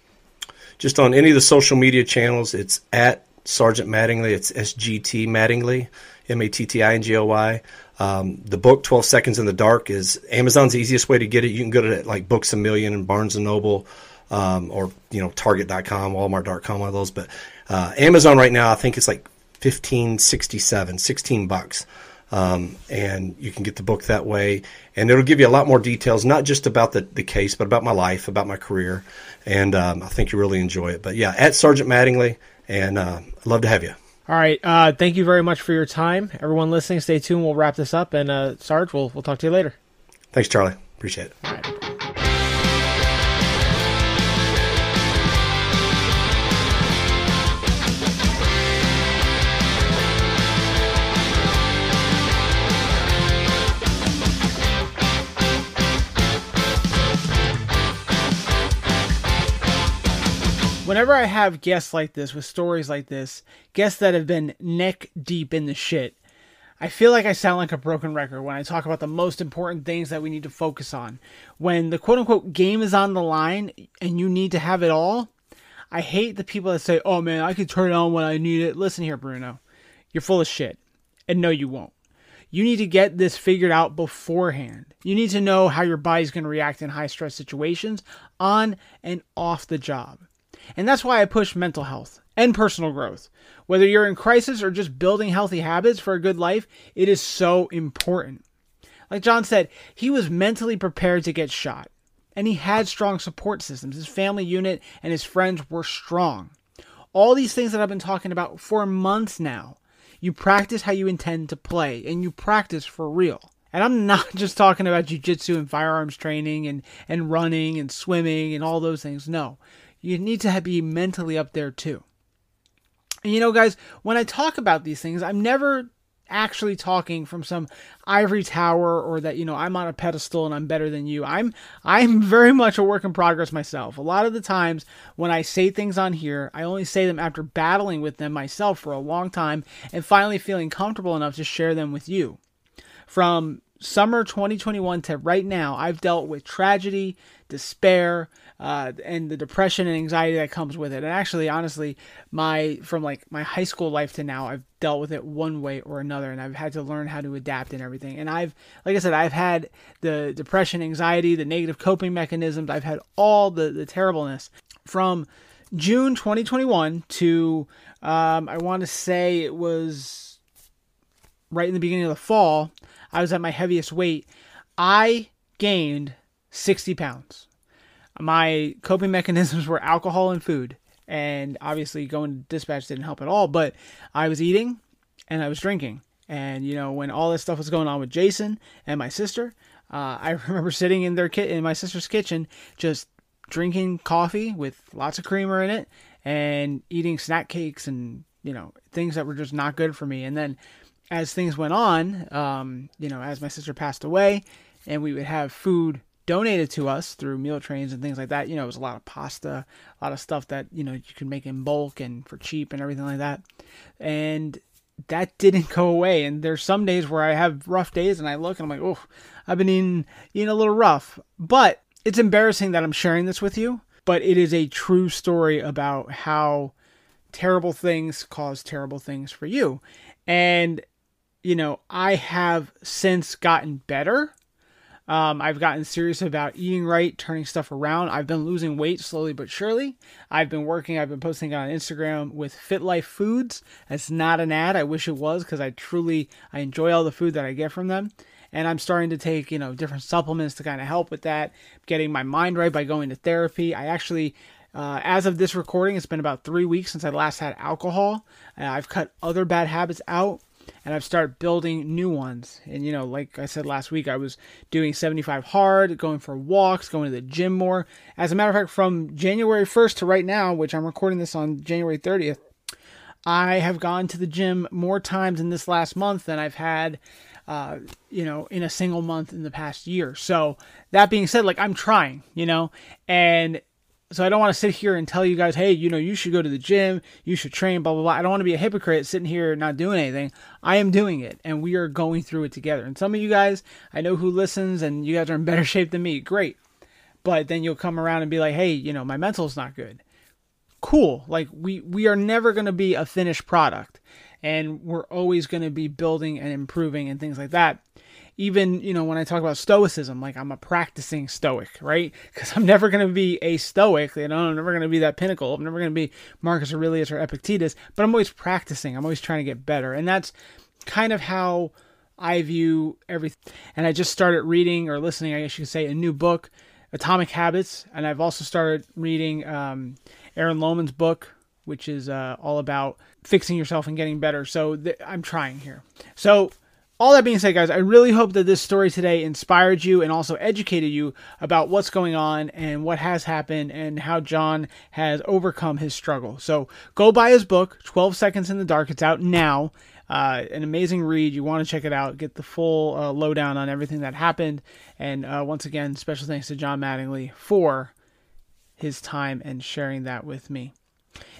Just on any of the social media channels, it's at Sergeant Mattingly. It's SGT Mattingly, M A T T I N G O Y. Um, the book 12 Seconds in the Dark is Amazon's easiest way to get it. You can go to like Books a Million and Barnes and Noble, um, or you know Target.com, Walmart.com, of those. But uh, Amazon right now, I think it's like 1567, 16 bucks. Um, and you can get the book that way. And it'll give you a lot more details, not just about the, the case, but about my life, about my career. And um, I think you really enjoy it. But yeah, at Sergeant Mattingly, and uh, I'd love to have you. All right. Uh, thank you very much for your time. Everyone listening, stay tuned. We'll wrap this up. And uh, Sarge, we'll, we'll talk to you later. Thanks, Charlie. Appreciate it. Whenever I have guests like this with stories like this, guests that have been neck deep in the shit, I feel like I sound like a broken record when I talk about the most important things that we need to focus on. When the quote unquote game is on the line and you need to have it all, I hate the people that say, oh man, I can turn it on when I need it. Listen here, Bruno. You're full of shit. And no, you won't. You need to get this figured out beforehand. You need to know how your body's going to react in high stress situations on and off the job. And that's why I push mental health and personal growth. Whether you're in crisis or just building healthy habits for a good life, it is so important. Like John said, he was mentally prepared to get shot, and he had strong support systems. His family unit and his friends were strong. All these things that I've been talking about for months now. You practice how you intend to play, and you practice for real. And I'm not just talking about jujitsu and firearms training and, and running and swimming and all those things. No you need to be mentally up there too. And you know, guys, when I talk about these things, I'm never actually talking from some ivory tower or that you know I'm on a pedestal and I'm better than you. I'm I'm very much a work in progress myself. A lot of the times when I say things on here, I only say them after battling with them myself for a long time and finally feeling comfortable enough to share them with you. From summer 2021 to right now, I've dealt with tragedy, despair, uh, and the depression and anxiety that comes with it. And actually, honestly, my from like my high school life to now, I've dealt with it one way or another, and I've had to learn how to adapt and everything. And I've, like I said, I've had the depression, anxiety, the negative coping mechanisms. I've had all the the terribleness from June 2021 to um, I want to say it was right in the beginning of the fall. I was at my heaviest weight. I gained 60 pounds my coping mechanisms were alcohol and food. And obviously, going to dispatch didn't help at all. But I was eating and I was drinking. And, you know, when all this stuff was going on with Jason and my sister, uh, I remember sitting in their kit in my sister's kitchen, just drinking coffee with lots of creamer in it and eating snack cakes and, you know, things that were just not good for me. And then as things went on, um, you know, as my sister passed away and we would have food donated to us through meal trains and things like that. You know, it was a lot of pasta, a lot of stuff that, you know, you can make in bulk and for cheap and everything like that. And that didn't go away. And there's some days where I have rough days and I look and I'm like, oh, I've been eating, eating a little rough. But it's embarrassing that I'm sharing this with you, but it is a true story about how terrible things cause terrible things for you. And, you know, I have since gotten better um, I've gotten serious about eating right, turning stuff around. I've been losing weight slowly but surely. I've been working, I've been posting on Instagram with Fit Life Foods. It's not an ad. I wish it was because I truly I enjoy all the food that I get from them. And I'm starting to take, you know, different supplements to kind of help with that. Getting my mind right by going to therapy. I actually uh, as of this recording, it's been about three weeks since I last had alcohol. Uh, I've cut other bad habits out and I've started building new ones. And you know, like I said last week, I was doing 75 hard, going for walks, going to the gym more. As a matter of fact, from January 1st to right now, which I'm recording this on January 30th, I have gone to the gym more times in this last month than I've had uh, you know, in a single month in the past year. So that being said, like I'm trying, you know, and so I don't want to sit here and tell you guys, hey, you know, you should go to the gym, you should train, blah blah blah. I don't want to be a hypocrite sitting here not doing anything. I am doing it, and we are going through it together. And some of you guys, I know who listens, and you guys are in better shape than me. Great, but then you'll come around and be like, hey, you know, my mental's not good. cool. Like we we are never going to be a finished product and we're always going to be building and improving and things like that. Even, you know, when I talk about stoicism, like I'm a practicing stoic, right? Because I'm never going to be a stoic, you know, I'm never going to be that pinnacle. I'm never going to be Marcus Aurelius or Epictetus, but I'm always practicing. I'm always trying to get better. And that's kind of how I view everything. And I just started reading or listening, I guess you could say, a new book, Atomic Habits. And I've also started reading um, Aaron Lohman's book, which is uh, all about fixing yourself and getting better. So th- I'm trying here. So, all that being said, guys, I really hope that this story today inspired you and also educated you about what's going on and what has happened and how John has overcome his struggle. So, go buy his book, 12 Seconds in the Dark. It's out now. Uh, an amazing read. You want to check it out. Get the full uh, lowdown on everything that happened. And uh, once again, special thanks to John Mattingly for his time and sharing that with me.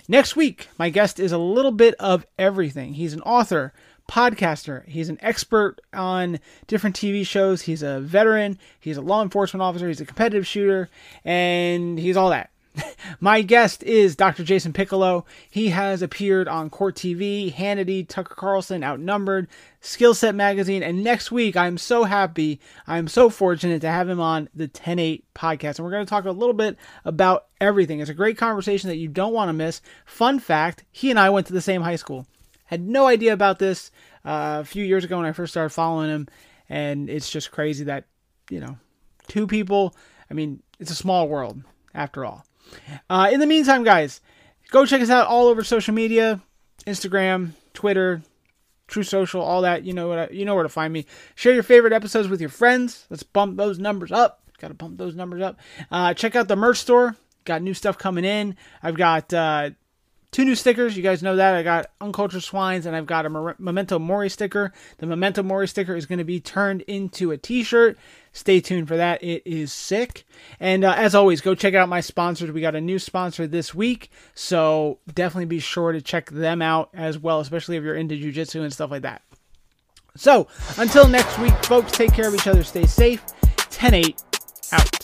Next week, my guest is a little bit of everything. He's an author, podcaster, he's an expert on different TV shows, he's a veteran, he's a law enforcement officer, he's a competitive shooter, and he's all that. My guest is Dr. Jason Piccolo. He has appeared on Court TV, Hannity, Tucker Carlson, Outnumbered, Skillset Magazine, and next week I'm so happy, I'm so fortunate to have him on the 10-8 podcast. And we're going to talk a little bit about everything. It's a great conversation that you don't want to miss. Fun fact, he and I went to the same high school. Had no idea about this uh, a few years ago when I first started following him, and it's just crazy that, you know, two people, I mean, it's a small world after all. Uh, in the meantime, guys, go check us out all over social media Instagram, Twitter, Truth Social, all that. You know what? I, you know where to find me. Share your favorite episodes with your friends. Let's bump those numbers up. Got to bump those numbers up. Uh, check out the merch store. Got new stuff coming in. I've got uh, two new stickers. You guys know that. I got Uncultured Swines and I've got a Memento Mori sticker. The Memento Mori sticker is going to be turned into a t shirt. Stay tuned for that. It is sick. And uh, as always, go check out my sponsors. We got a new sponsor this week. So definitely be sure to check them out as well, especially if you're into jujitsu and stuff like that. So until next week, folks, take care of each other. Stay safe. 10 8 out.